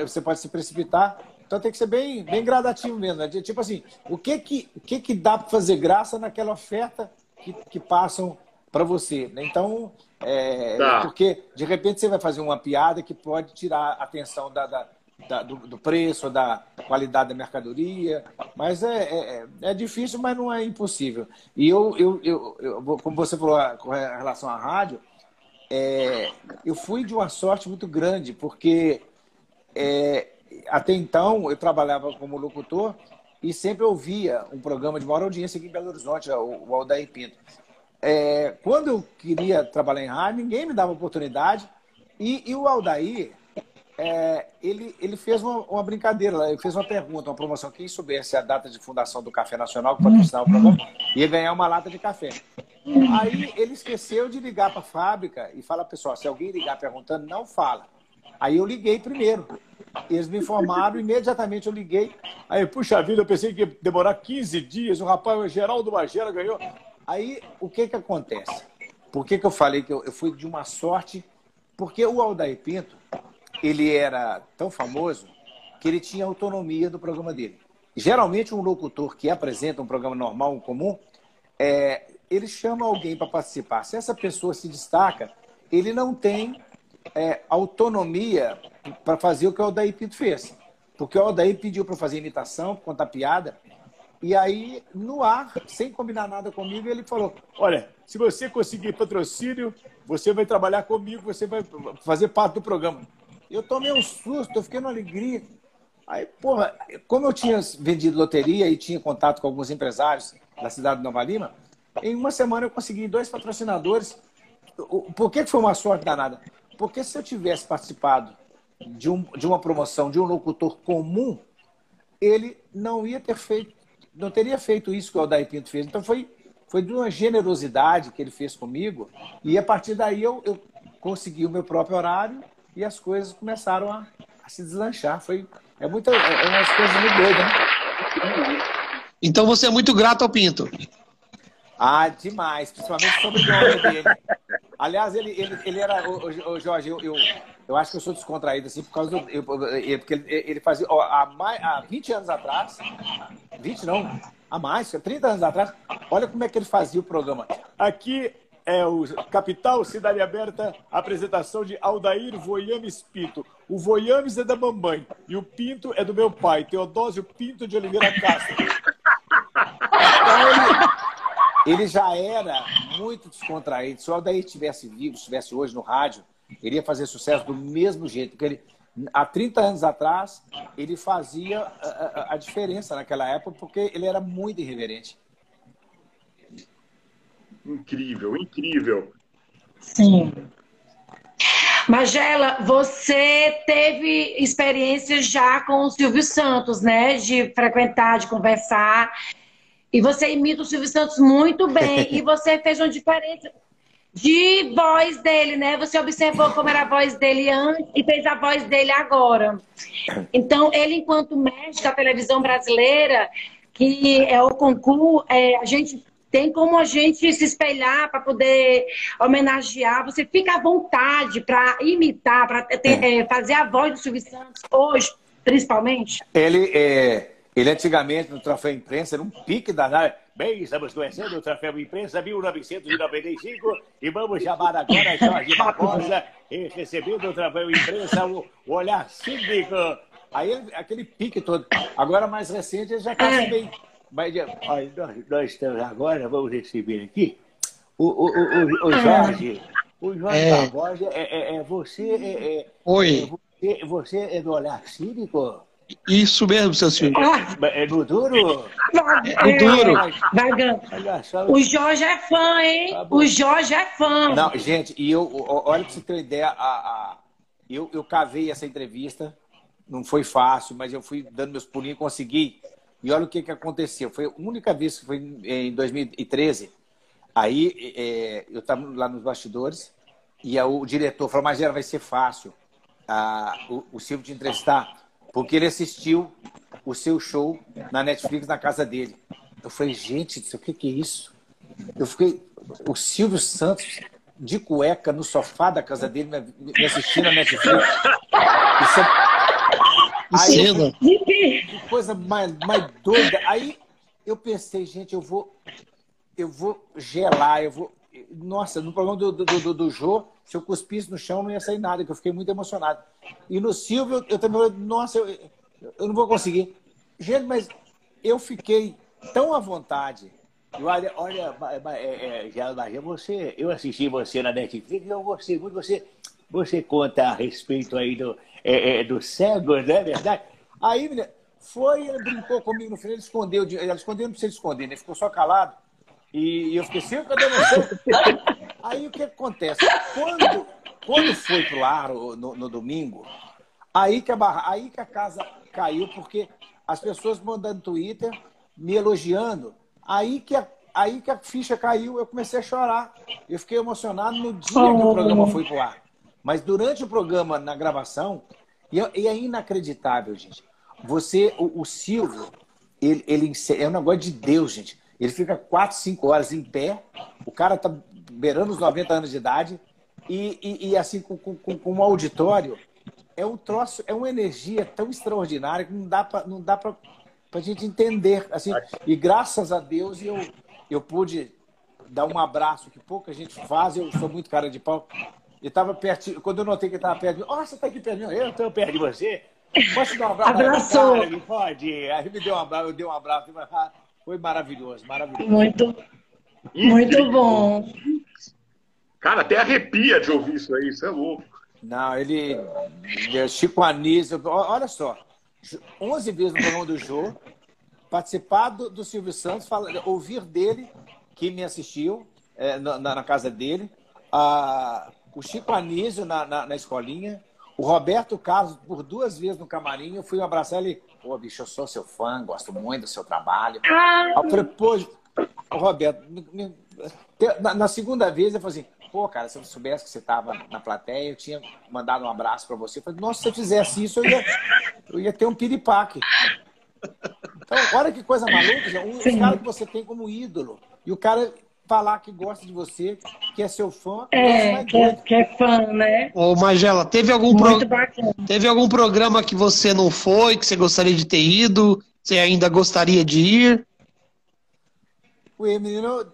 você pode se precipitar. Então tem que ser bem, bem gradativo mesmo. né? Tipo assim, o que que, o que, que dá para fazer graça naquela oferta que, que passam para você? né? Então, é, Tá. porque de repente você vai fazer uma piada que pode tirar a atenção da, da- da- do, do preço, da qualidade da mercadoria, mas é, é, é difícil, mas não é impossível. E eu, eu, eu, eu como você falou com relação à rádio, é, eu fui de uma sorte muito grande, porque é, até então eu trabalhava como locutor e sempre ouvia um programa de maior audiência aqui em Belo Horizonte, o, Aldair Pinto. É, quando eu queria trabalhar em rádio, ninguém me dava oportunidade. E, e o Aldair, é, ele, ele fez uma, uma brincadeira, ele fez uma pergunta, uma promoção. Quem soubesse a data de fundação do Café Nacional, que patrocinava o programa, ia ganhar uma lata de café. Aí ele esqueceu de ligar para a fábrica e fala, pessoal, se alguém ligar perguntando, não fala. Aí eu liguei primeiro. Eles me informaram, imediatamente eu liguei. Aí, puxa vida, eu pensei que ia demorar 15 dias, o rapaz, o Geraldo Magela ganhou. Aí, o que que acontece? Por que, que eu falei que eu, eu fui de uma sorte? Porque o Aldair Pinto, ele era tão famoso que ele tinha autonomia do programa dele. Geralmente, um locutor que apresenta um programa normal, um comum, é, ele chama alguém para participar. Se essa pessoa se destaca, ele não tem é, autonomia para fazer o que o Aldair Pinto fez. Porque o Aldair pediu para fazer imitação, contar piada, E aí, no ar, sem combinar nada comigo, ele falou: Olha, se você conseguir patrocínio, você vai trabalhar comigo, você vai fazer parte do programa. Eu tomei um susto, eu fiquei numa alegria. Aí, porra, como eu tinha vendido loteria e tinha contato com alguns empresários da cidade de Nova Lima, em uma semana eu consegui dois patrocinadores. Por que foi uma sorte danada? Porque se eu tivesse participado de, um, de uma promoção de um locutor comum, ele não ia ter feito, não teria feito isso que o Aldair Pinto fez. Então foi, foi de uma generosidade que ele fez comigo, e a partir daí eu, eu consegui o meu próprio horário e as coisas começaram a, a se deslanchar. Foi, é, muita, é umas coisas muito doidas, né? Então você é muito grato ao Pinto. Ah, demais, principalmente sobre o nome dele. Aliás, ele, ele, ele era. O, Jorge, eu, eu, eu, acho que eu sou descontraído, assim, por causa do. Eu, porque ele, ele fazia. Ó, há, mais, há 20 anos atrás. 20 não, há mais, 30 anos atrás. Olha como é que ele fazia o programa. Aqui é o Capital Cidade Aberta, apresentação de Aldair Voyames Pinto. O Voyames é da mamãe e o Pinto é do meu pai, Teodósio Pinto de Oliveira Castro. Então, ele, ele já era muito descontraído. Se o Aldair tivesse vivo, estivesse hoje no rádio, ele ia fazer sucesso do mesmo jeito. Porque ele, há 30 anos atrás, ele fazia a, a, a diferença naquela época, porque ele era muito irreverente. Incrível, incrível. Sim. Magela, você teve experiências já com o Silvio Santos, né? De frequentar, de conversar. E você imita o Silvio Santos muito bem. e você fez uma diferença de voz dele, né? Você observou como era a voz dele antes e fez a voz dele agora. Então, ele, enquanto mestre da televisão brasileira, que é o concurso, é, a gente tem como a gente se espelhar para poder homenagear. Você fica à vontade para imitar, para é. é, fazer a voz do Silvio Santos hoje, principalmente? Ele, é, ele antigamente, no troféu imprensa, era um pique danado. Bem, estamos conhecendo o troféu imprensa 1995 e vamos chamar agora Jorge Barbosa e recebendo o troféu imprensa, o, o olhar cívico. Aí aquele pique todo. Agora, mais recente, ele já está é. bem mas olha, nós, nós, estamos agora, vamos receber aqui o, o, o, o Jorge. O Jorge é. Barbosa é, é, é você. É, é Oi. Você, você, é do olhar cínico? Isso mesmo, seu senhor. Ah, é no duro? É duro. O Jorge é fã, hein? Tá o Jorge é fã. Não, gente, e eu, olha pra você ter uma ideia, a, a, eu, eu cavei essa entrevista, não foi fácil, mas eu fui dando meus pulinhos, consegui e olha o que, que aconteceu. Foi a única vez que foi em 2013. Aí é, eu estava lá nos bastidores e o diretor falou: Mas vai ser fácil a, o, o Silvio te entrevistar, porque ele assistiu o seu show na Netflix na casa dele. Eu falei: Gente, o que, que é isso? Eu fiquei. O Silvio Santos de cueca no sofá da casa dele me assistindo na Netflix. Isso é Aí, que coisa mais, mais doida. Aí eu pensei, gente, eu vou, eu vou gelar, eu vou. Nossa, no programa do, do, do, do Jô, se eu cuspisse no chão, não ia sair nada, que eu fiquei muito emocionado. E no Silvio, eu também, nossa, eu, eu não vou conseguir. Gente, mas eu fiquei tão à vontade. Olha, olha é, é, você, eu assisti você na Netflix, eu gostei muito, você, você conta a respeito aí do, é, é, dos não é verdade? Aí, menina, foi, ele brincou comigo no final, ele escondeu, ele escondeu, não precisa esconder, né? Ficou só calado. E eu fiquei assim, cadê você? Aí o que acontece? Quando, quando foi pro ar no, no domingo, aí que, a barra, aí que a casa caiu, porque as pessoas mandando Twitter, me elogiando, aí que a, aí que a ficha caiu, eu comecei a chorar. Eu fiquei emocionado no dia que o programa foi pro ar. Mas durante o programa, na gravação, e é, e é inacreditável, gente. Você, o, o Silvio, ele, ele, é um negócio de Deus, gente. Ele fica 4, 5 horas em pé, o cara tá beirando os 90 anos de idade, e, e, e assim, com, com, com, um auditório, é um troço, é uma energia tão extraordinária que não dá para não dá para a gente entender. Assim, e graças a Deus eu, eu pude dar um abraço que pouca gente faz, eu sou muito cara de pau. E estava perto, quando eu notei que ele estava perto de mim, oh, você está aqui perto de mim, eu estou perto de você. Posso dar um abraço? Abraçou. Cara, pode. Aí me deu um abraço, eu dei um abraço. Foi maravilhoso, maravilhoso. Muito, muito bom. Cara, até arrepia de ouvir isso aí, isso é louco. Não, ele. ele- Chico Anísio, olha só. 11 vezes no programa do Jô, participar do, do Silvio Santos, fala- ouvir dele, que me assistiu é, na, na- na casa dele, a- o Chico Anísio na, na, na escolinha, o Roberto Carlos, por duas vezes no camarim, eu fui abraçar ele. Pô, bicho, eu sou seu fã, gosto muito do seu trabalho. Aí eu falei, pô, Roberto, na, na segunda vez eu falei assim, pô, cara, se eu soubesse que você estava na plateia, eu tinha mandado um abraço para você. Eu falei, nossa, se eu fizesse isso, eu ia, eu ia ter um piripaque. Então, olha que coisa maluca, um, os caras que você tem como ídolo. E o cara falar que gosta de você, que é seu fã, É, que é, que é fã, né? Ô, Magela, teve algum, Muito pro... bacana. teve algum programa que você não foi, que você gostaria de ter ido? Você ainda gostaria de ir? O menino.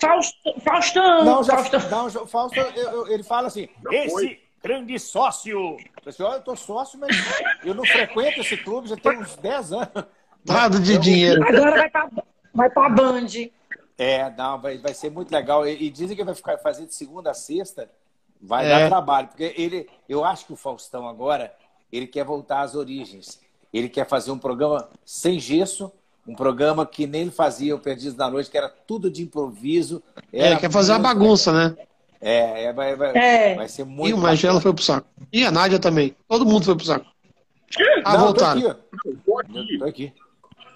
Fausto- Faustão. Não, já, Faustão. não, já- Fausto, eu- eu- ele fala assim: esse grande sócio. Eu falei, olha, eu tô sócio, mas eu não frequento esse clube já tem uns 10 anos. Nada de Eu- dinheiro. Agora vai pra, vai pra Band. É, não, vai, vai ser muito legal. E, e dizem que vai ficar fazer de segunda a sexta. Vai É. dar trabalho, porque ele, eu acho que o Faustão agora, ele quer voltar às origens. Ele quer fazer um programa sem gesso, um programa que nem ele fazia o Perdidos na Noite, que era tudo de improviso. É, quer fazer uma bagunça, né? É, é, vai, vai, É. vai ser muito E o Magela foi pro saco. E a Nádia também. Todo mundo foi pro saco. Ah, Não, voltaram. Tô aqui, ó. Eu Tô aqui.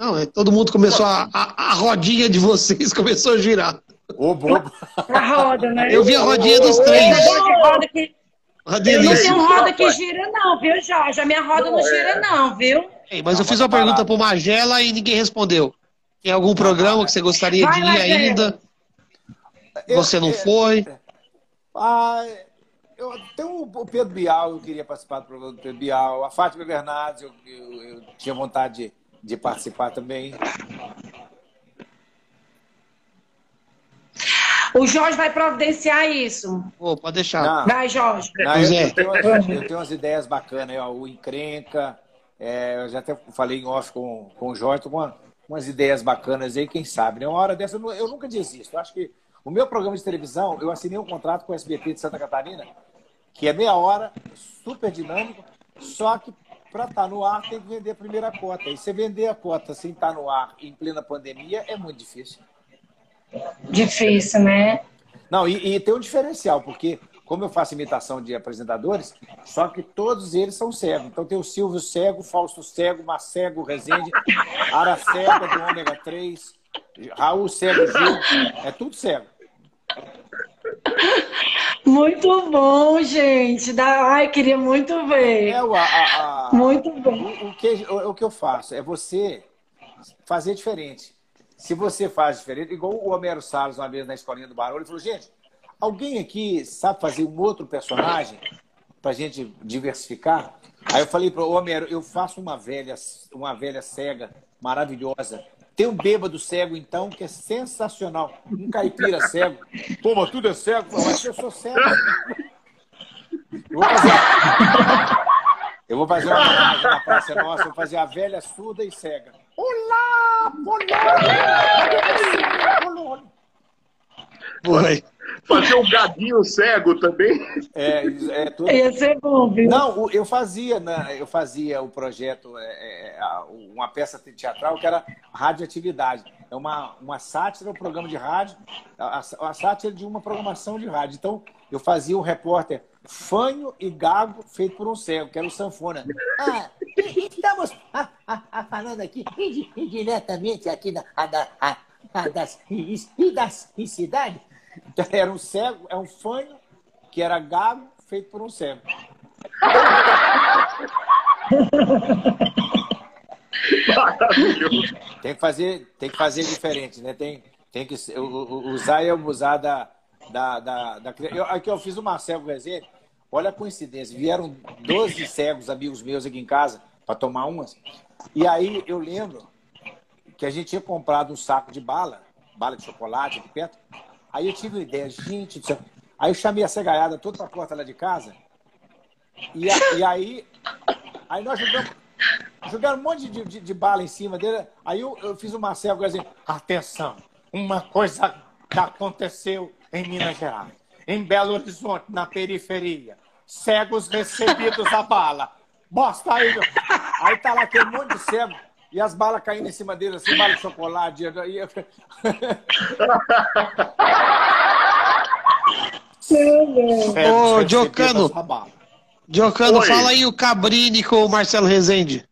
Não, é, todo mundo começou a, a, a rodinha de vocês começou a girar. Ô, bobo. A roda, né? Eu vi a rodinha dos três. Eu não tenho roda que gira, não, viu, Jorge? A minha roda não gira, não, viu? Ei, mas eu fiz uma pergunta pro Magela e ninguém respondeu. Tem algum programa que você gostaria Vai, de ir Magela. ainda? Você não foi? Ah, eu, tem o o Pedro Bial, eu queria participar do programa do Pedro Bial. A Fátima Bernardes, eu, eu- eu tinha vontade de, de participar também. O Jorge vai providenciar isso. Pô, pode deixar. Não. Vai, Jorge. Não, eu, eu tenho, umas- eu tenho umas ideias bacanas, aí, ó, o Encrenca. é, eu já até falei em off com, com o Jorge, tô com uma- umas ideias bacanas aí, quem sabe. Né? Uma hora dessa eu, eu nunca desisto. Eu acho que o meu programa de televisão, eu assinei um contrato com o SBT de Santa Catarina, que é meia hora, super dinâmico, só que para estar no ar tem que vender a primeira cota. E você vender a cota sem estar no ar em plena pandemia é muito difícil. Difícil, né? Não, e, e tem um diferencial, porque como eu faço imitação de apresentadores, só que todos eles são cegos. Então tem o Silvio Cego, Fausto Cego, Marcego Rezende, Ara Cega do Ômega 3, Raul Cego Gil, é tudo cego. Muito bom, gente. Dá... Ai, queria muito ver. É a- a- a- Muito bom. o, o que, o, o que eu faço é você fazer diferente. Se você faz diferente, igual o Homero Salles uma vez na escolinha do Barulho, ele falou, gente, alguém aqui sabe fazer um outro personagem pra gente diversificar? Aí eu falei para o Homero, eu faço uma velha, uma velha cega maravilhosa. Tem um bêbado cego, então, que é sensacional. Um caipira cego. Pô, mas tudo é cego. Pô, Mas eu sou cego. Eu vou fazer, eu vou fazer uma homenagem na Praça Nossa, vou fazer a velha surda e cega. Olá, Polônia! Foi. Fazer um gadinho cego também. É, é tudo... Ia ser bom, viu? Não, o- eu fazia, né, eu fazia o projeto, é, é, a- uma peça teatral que era radioatividade. É uma, uma sátira, um programa de rádio, a, a- a sátira de uma programação de rádio. Então, eu fazia um repórter fanho e gago feito por um cego, que era o Sanfona. Ah, estamos ah, ah, ah, falando aqui indi- indiretamente aqui da, a, da, a, a das, e, e das e cidade. Então, era um cego, é um fanho que era gago feito por um cego. Maravilhoso. Tem que fazer, tem que fazer diferente, né? Tem, tem que usar e abusar da. da, da, da eu, aqui eu fiz o Marcelo Rezende. Olha a coincidência. Vieram 12 cegos, amigos meus aqui em casa, para tomar umas. E aí eu lembro que a gente tinha comprado um saco de bala, bala de chocolate aqui perto. Aí eu tive uma ideia, gente do céu. Aí eu chamei a cegaiada toda para a porta lá de casa. E, a- e aí, aí nós jogamos, jogaram um monte de, de, de bala em cima dele. Aí eu, eu fiz o Marcelo assim, atenção, uma coisa que aconteceu em Minas Gerais, em Belo Horizonte, na periferia. Cegos recebidos a bala. Bosta aí, meu. Aí tá lá aquele monte de cego. E as balas caindo em cima dele, assim, bala de chocolate. E... Ô, Diocano, Diocano, Oi. fala aí o Cabrini com o Marcelo Rezende.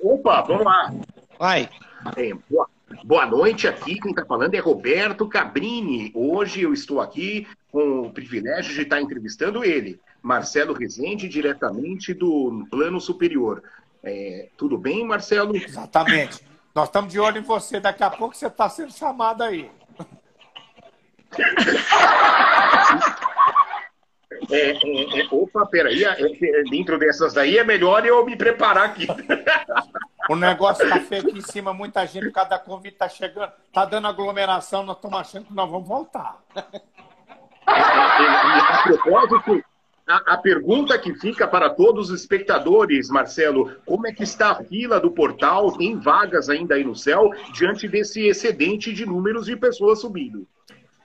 Opa, vamos lá. Vai. É, boa, boa noite aqui. Quem está falando é Roberto Cabrini. Hoje eu estou aqui com o privilégio de estar entrevistando ele, Marcelo Rezende, diretamente do Plano Superior. É, tudo bem, Marcelo? Exatamente. Nós estamos de olho em você. Daqui a pouco você está sendo chamado aí. É, é, é, opa, peraí. é, é, dentro dessas daí é melhor eu me preparar aqui. O negócio tá feio aqui em cima, muita gente, cada convite tá chegando, tá dando aglomeração, nós estamos achando que nós vamos voltar. a propósito, a, a pergunta que fica para todos os espectadores, Marcelo, como é que está a fila do portal? Tem vagas ainda aí no céu diante desse excedente de números de pessoas subindo?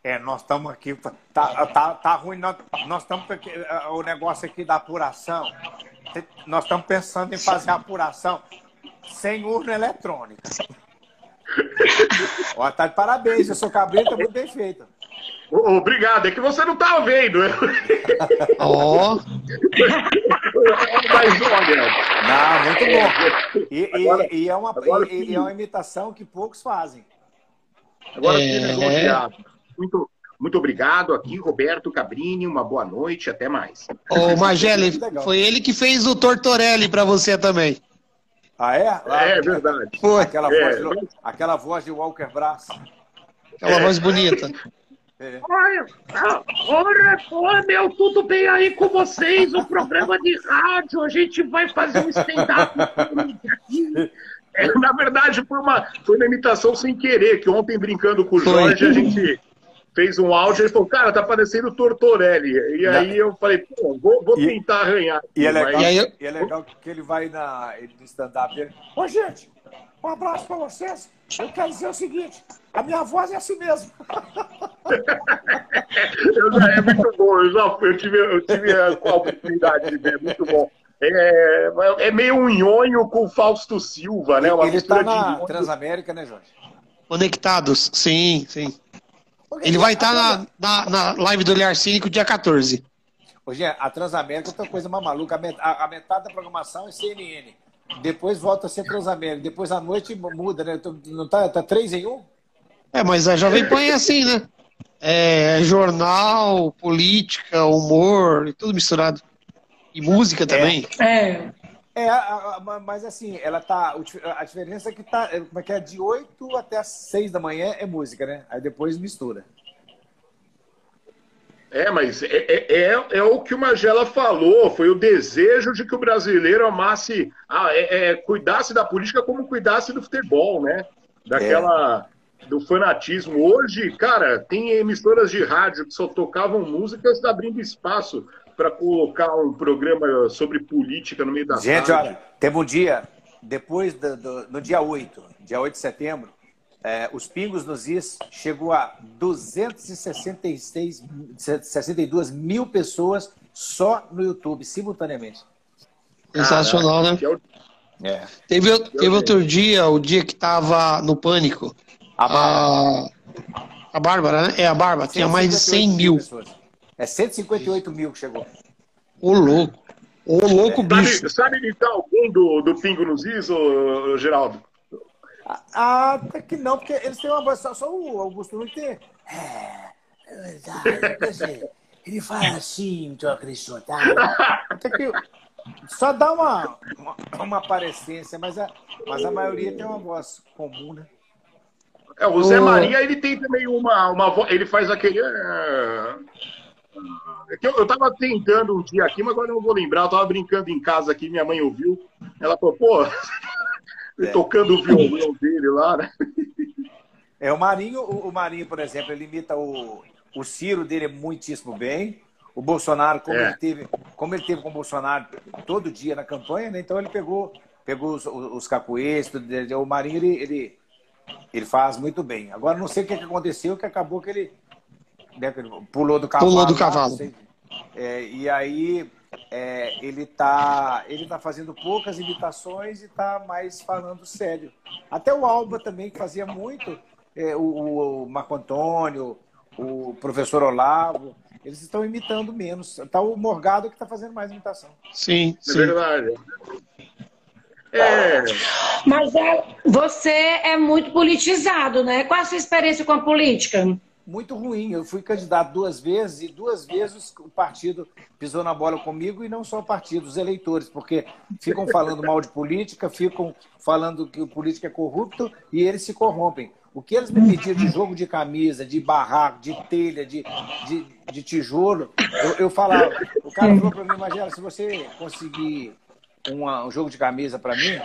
É, nós estamos aqui, tá, tá, tá ruim, nós, estamos, aqui, eh, o negócio aqui da apuração, nós estamos pensando em fazer a apuração sem urna eletrônica. Ó, tá de parabéns, eu sou cabrito, muito bem feito. Obrigado, é que você não tá vendo. Ó. Mas olha. Não, muito bom. E, e- Agora- e é uma, agora e- e é uma imitação que poucos fazem. Agora É. elogiado. Muito, muito obrigado aqui, Roberto Cabrini. Uma boa noite, até mais. Ô, Mageli, foi ele que fez o Tortorelli pra você também. Ah, é? É verdade. Foi. Aquela, É. voz, de, aquela voz de Walker Brass. Aquela voz bonita. É. Olha, ora, ora, meu, tudo bem aí com vocês? O programa de rádio, a gente vai fazer um stand-up aqui. É, na verdade, foi uma, foi uma imitação sem querer, que ontem, brincando com o Foi. Jorge, a gente fez um áudio e ele falou, cara, tá parecendo o Tortorelli. E aí eu falei, pô, vou, vou tentar arranhar. E é legal, mas- E aí eu- e é legal que ele vai na, no stand-up dele. Ô, gente, um abraço pra vocês. Eu quero dizer o seguinte: a minha voz é assim mesmo. Eu já- é muito bom, eu já eu tive, eu tive a oportunidade de ver, é muito bom. É, é meio um nhonho com o Fausto Silva, né? Uma ele mistura tá na de. Transamérica, né, Jorge? Conectados, sim, sim. Ele vai estar na, na, na live do Olhar Cínico dia 14. Ô, gente, a Transamérica é outra coisa mais maluca. A metade da programação é CNN. Depois volta a ser Transamérica. Depois à noite muda, né? Não tá, tá três em um? É, mas a Jovem Pan é assim, né? É jornal, política, humor, e tudo misturado. E música também. É. É, a- a- ma- mas assim, ela tá. A diferença é que tá. é, Como é que é? De 8 até as 6 da manhã é música, né? Aí depois mistura. É, mas é, é, é, é o que o Magela falou, foi o desejo de que o brasileiro amasse, ah, é, é, cuidasse da política como cuidasse do futebol, né? Daquela. Do fanatismo. Hoje, cara, tem emissoras de rádio que só tocavam músicas abrindo espaço para colocar um programa sobre política no meio da Gente, tarde. olha, teve um dia, depois do, do- no dia 8, dia 8 de setembro, é, os pingos nos is chegou a 266, 62 mil pessoas só no YouTube, simultaneamente. Sensacional, né? É É. Teve, teve outro dia, o dia que tava no pânico. A A, a Bárbara, né? É, a Bárbara. Tinha mais de 100 mil. pessoas. É 158 mil que chegou. Ô, louco. Ô, louco, bicho. Sabe, sabe imitar alguém do, do Pingo nos Is, ô, Geraldo? Ah, até que não, porque eles têm uma voz, só, só o Augusto Nunes tem. É, é verdade, quer dizer, ele fala assim, tô acreditando. Até que só dá uma, uma, uma aparência, mas a, mas a maioria tem uma voz comum, né? É, o Zé. Maria, ele tem também uma, uma vo- ele faz aquele... é, é que eu, eu tava tentando um dia aqui, mas agora eu não vou lembrar, eu tava brincando em casa aqui, minha mãe ouviu, ela falou, pô, ele tocando o violão dele lá, né? É, o Marinho, o, Marinho, por exemplo, ele imita o, o Ciro dele muitíssimo bem. o Bolsonaro, como, É. ele teve, como ele teve com o Bolsonaro todo dia na campanha, né? então ele pegou, pegou os, os capoeiros, tudo, ele- o Marinho ele, ele, ele faz muito bem. Agora não sei o que, aconteceu, que acabou que ele, né, pulou do cavalo. Pulou do lá, cavalo. sei. É, e aí é, ele está ele tá fazendo poucas imitações e está mais falando sério. Até o Alba também, que fazia muito, é, o, o Marco Antônio, o professor Olavo, eles estão imitando menos. Está o Morgado que está fazendo mais imitação. Sim, É verdade. É. Mas é, você é muito politizado, né? Qual a sua experiência com a política? Muito ruim. Eu fui candidato duas vezes e duas vezes o partido pisou na bola comigo e não só o partido, os eleitores, porque ficam falando mal de política, ficam falando que o político é corrupto e eles se corrompem. O que eles me pediram de jogo de camisa, de barraco, de telha, de, de, de tijolo, eu, eu falava. O cara falou para mim, Magela, se você conseguir uma- um jogo de camisa para mim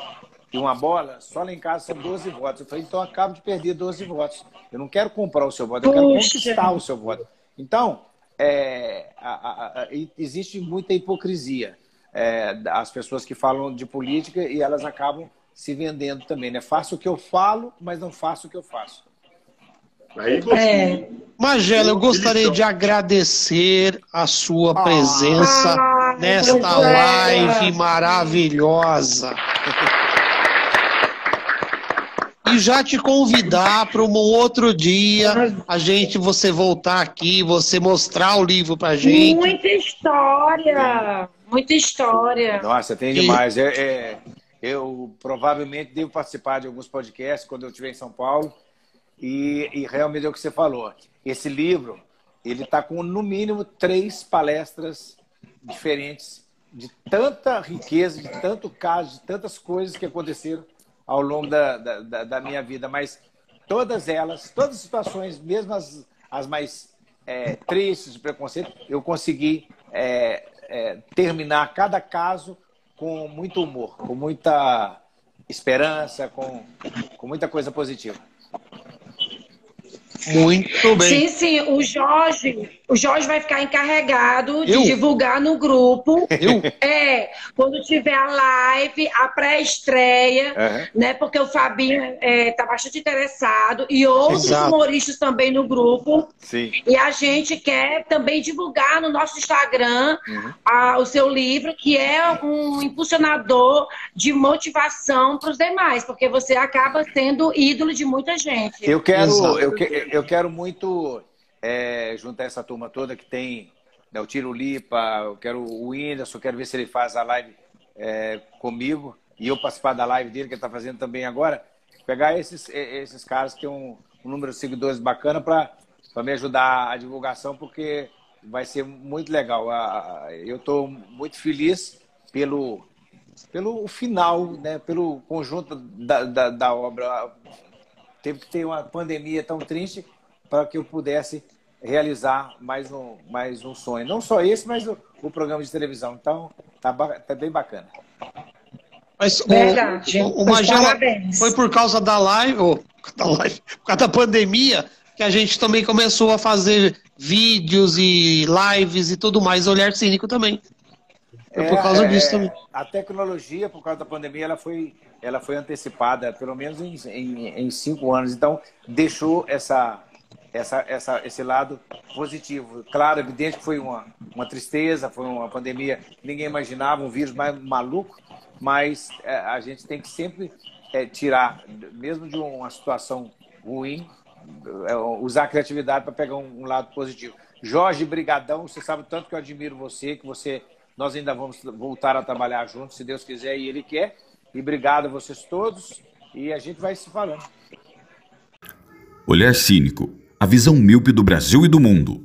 e uma bola, só lá em casa são 12 votos. Eu falei, então eu acabo de perder 12 votos. Eu não quero comprar o seu voto, eu quero Puxa. conquistar o seu voto. Então, é, a- a- a- existe muita hipocrisia. É, as pessoas que falam de política e elas acabam se vendendo também. Né? Faço o que eu falo, mas não faço o que eu faço. Aí É. Magela, eu gostaria de agradecer a sua presença Ah, nesta live maravilhosa. E já te convidar para um outro dia a gente você voltar aqui, você mostrar o livro pra gente. Muita história. Muita história. Nossa, tem demais. É, é, eu provavelmente devo participar de alguns podcasts quando eu estiver em São Paulo. E, e realmente é o que você falou. Esse livro, ele está com no mínimo três palestras diferentes de tanta riqueza, de tanto caso, de tantas coisas que aconteceram ao longo da, da, da- minha vida. Mas todas elas, todas as situações, mesmo as, as mais é, tristes de preconceito, eu consegui é, é, terminar cada caso com muito humor, com muita esperança, com, com muita coisa positiva. Muito Sim, sim. O Jorge, o Jorge vai ficar encarregado de Eu? divulgar no grupo. Eu? É, quando tiver a live, a pré-estreia, né? Porque o Fabinho está bastante interessado e outros Exato. humoristas também no grupo. Sim. E a gente quer também divulgar no nosso Instagram a- o seu livro, que é um impulsionador de motivação para os demais, porque você acaba sendo ídolo de muita gente. Eu quero, Exato. eu, que- eu quero muito é, juntar essa turma toda que tem né, o Tiro Lipa, eu quero o Whindersson, quero ver se ele faz a live é, comigo e eu participar da live dele, que ele está fazendo também agora. Pegar esses, esses caras que têm um, um número de seguidores bacana para me ajudar a divulgação, porque vai ser muito legal. Eu estou muito feliz pelo, pelo final, né, pelo conjunto da, da, da obra teve que ter uma pandemia tão triste para que eu pudesse realizar mais um, mais um sonho. Não só esse, mas o, o programa de televisão. Então, tá, tá bem bacana. Mas o, Verdade. o, o Magela parabéns. foi por causa da live, ou, da live, por causa da pandemia, que a gente também começou a fazer vídeos e lives e tudo mais, olhar cínico também. Foi por causa É, disso é, também. A tecnologia, por causa da pandemia, ela foi, ela foi antecipada, pelo menos em, em, em cinco anos. Então, deixou essa, essa, essa, esse lado positivo. Claro, evidente que foi uma, uma tristeza, foi uma pandemia que ninguém imaginava, um vírus mais maluco, mas é, a gente tem que sempre é, tirar, mesmo de uma situação ruim, é, usar a criatividade para pegar um, um lado positivo. Jorge, brigadão, você sabe tanto que eu admiro você, que você nós ainda vamos voltar a trabalhar juntos, se Deus quiser e Ele quer. E obrigado a vocês todos. E a gente vai se falando. Olhar Cínico, a visão míope do Brasil e do mundo.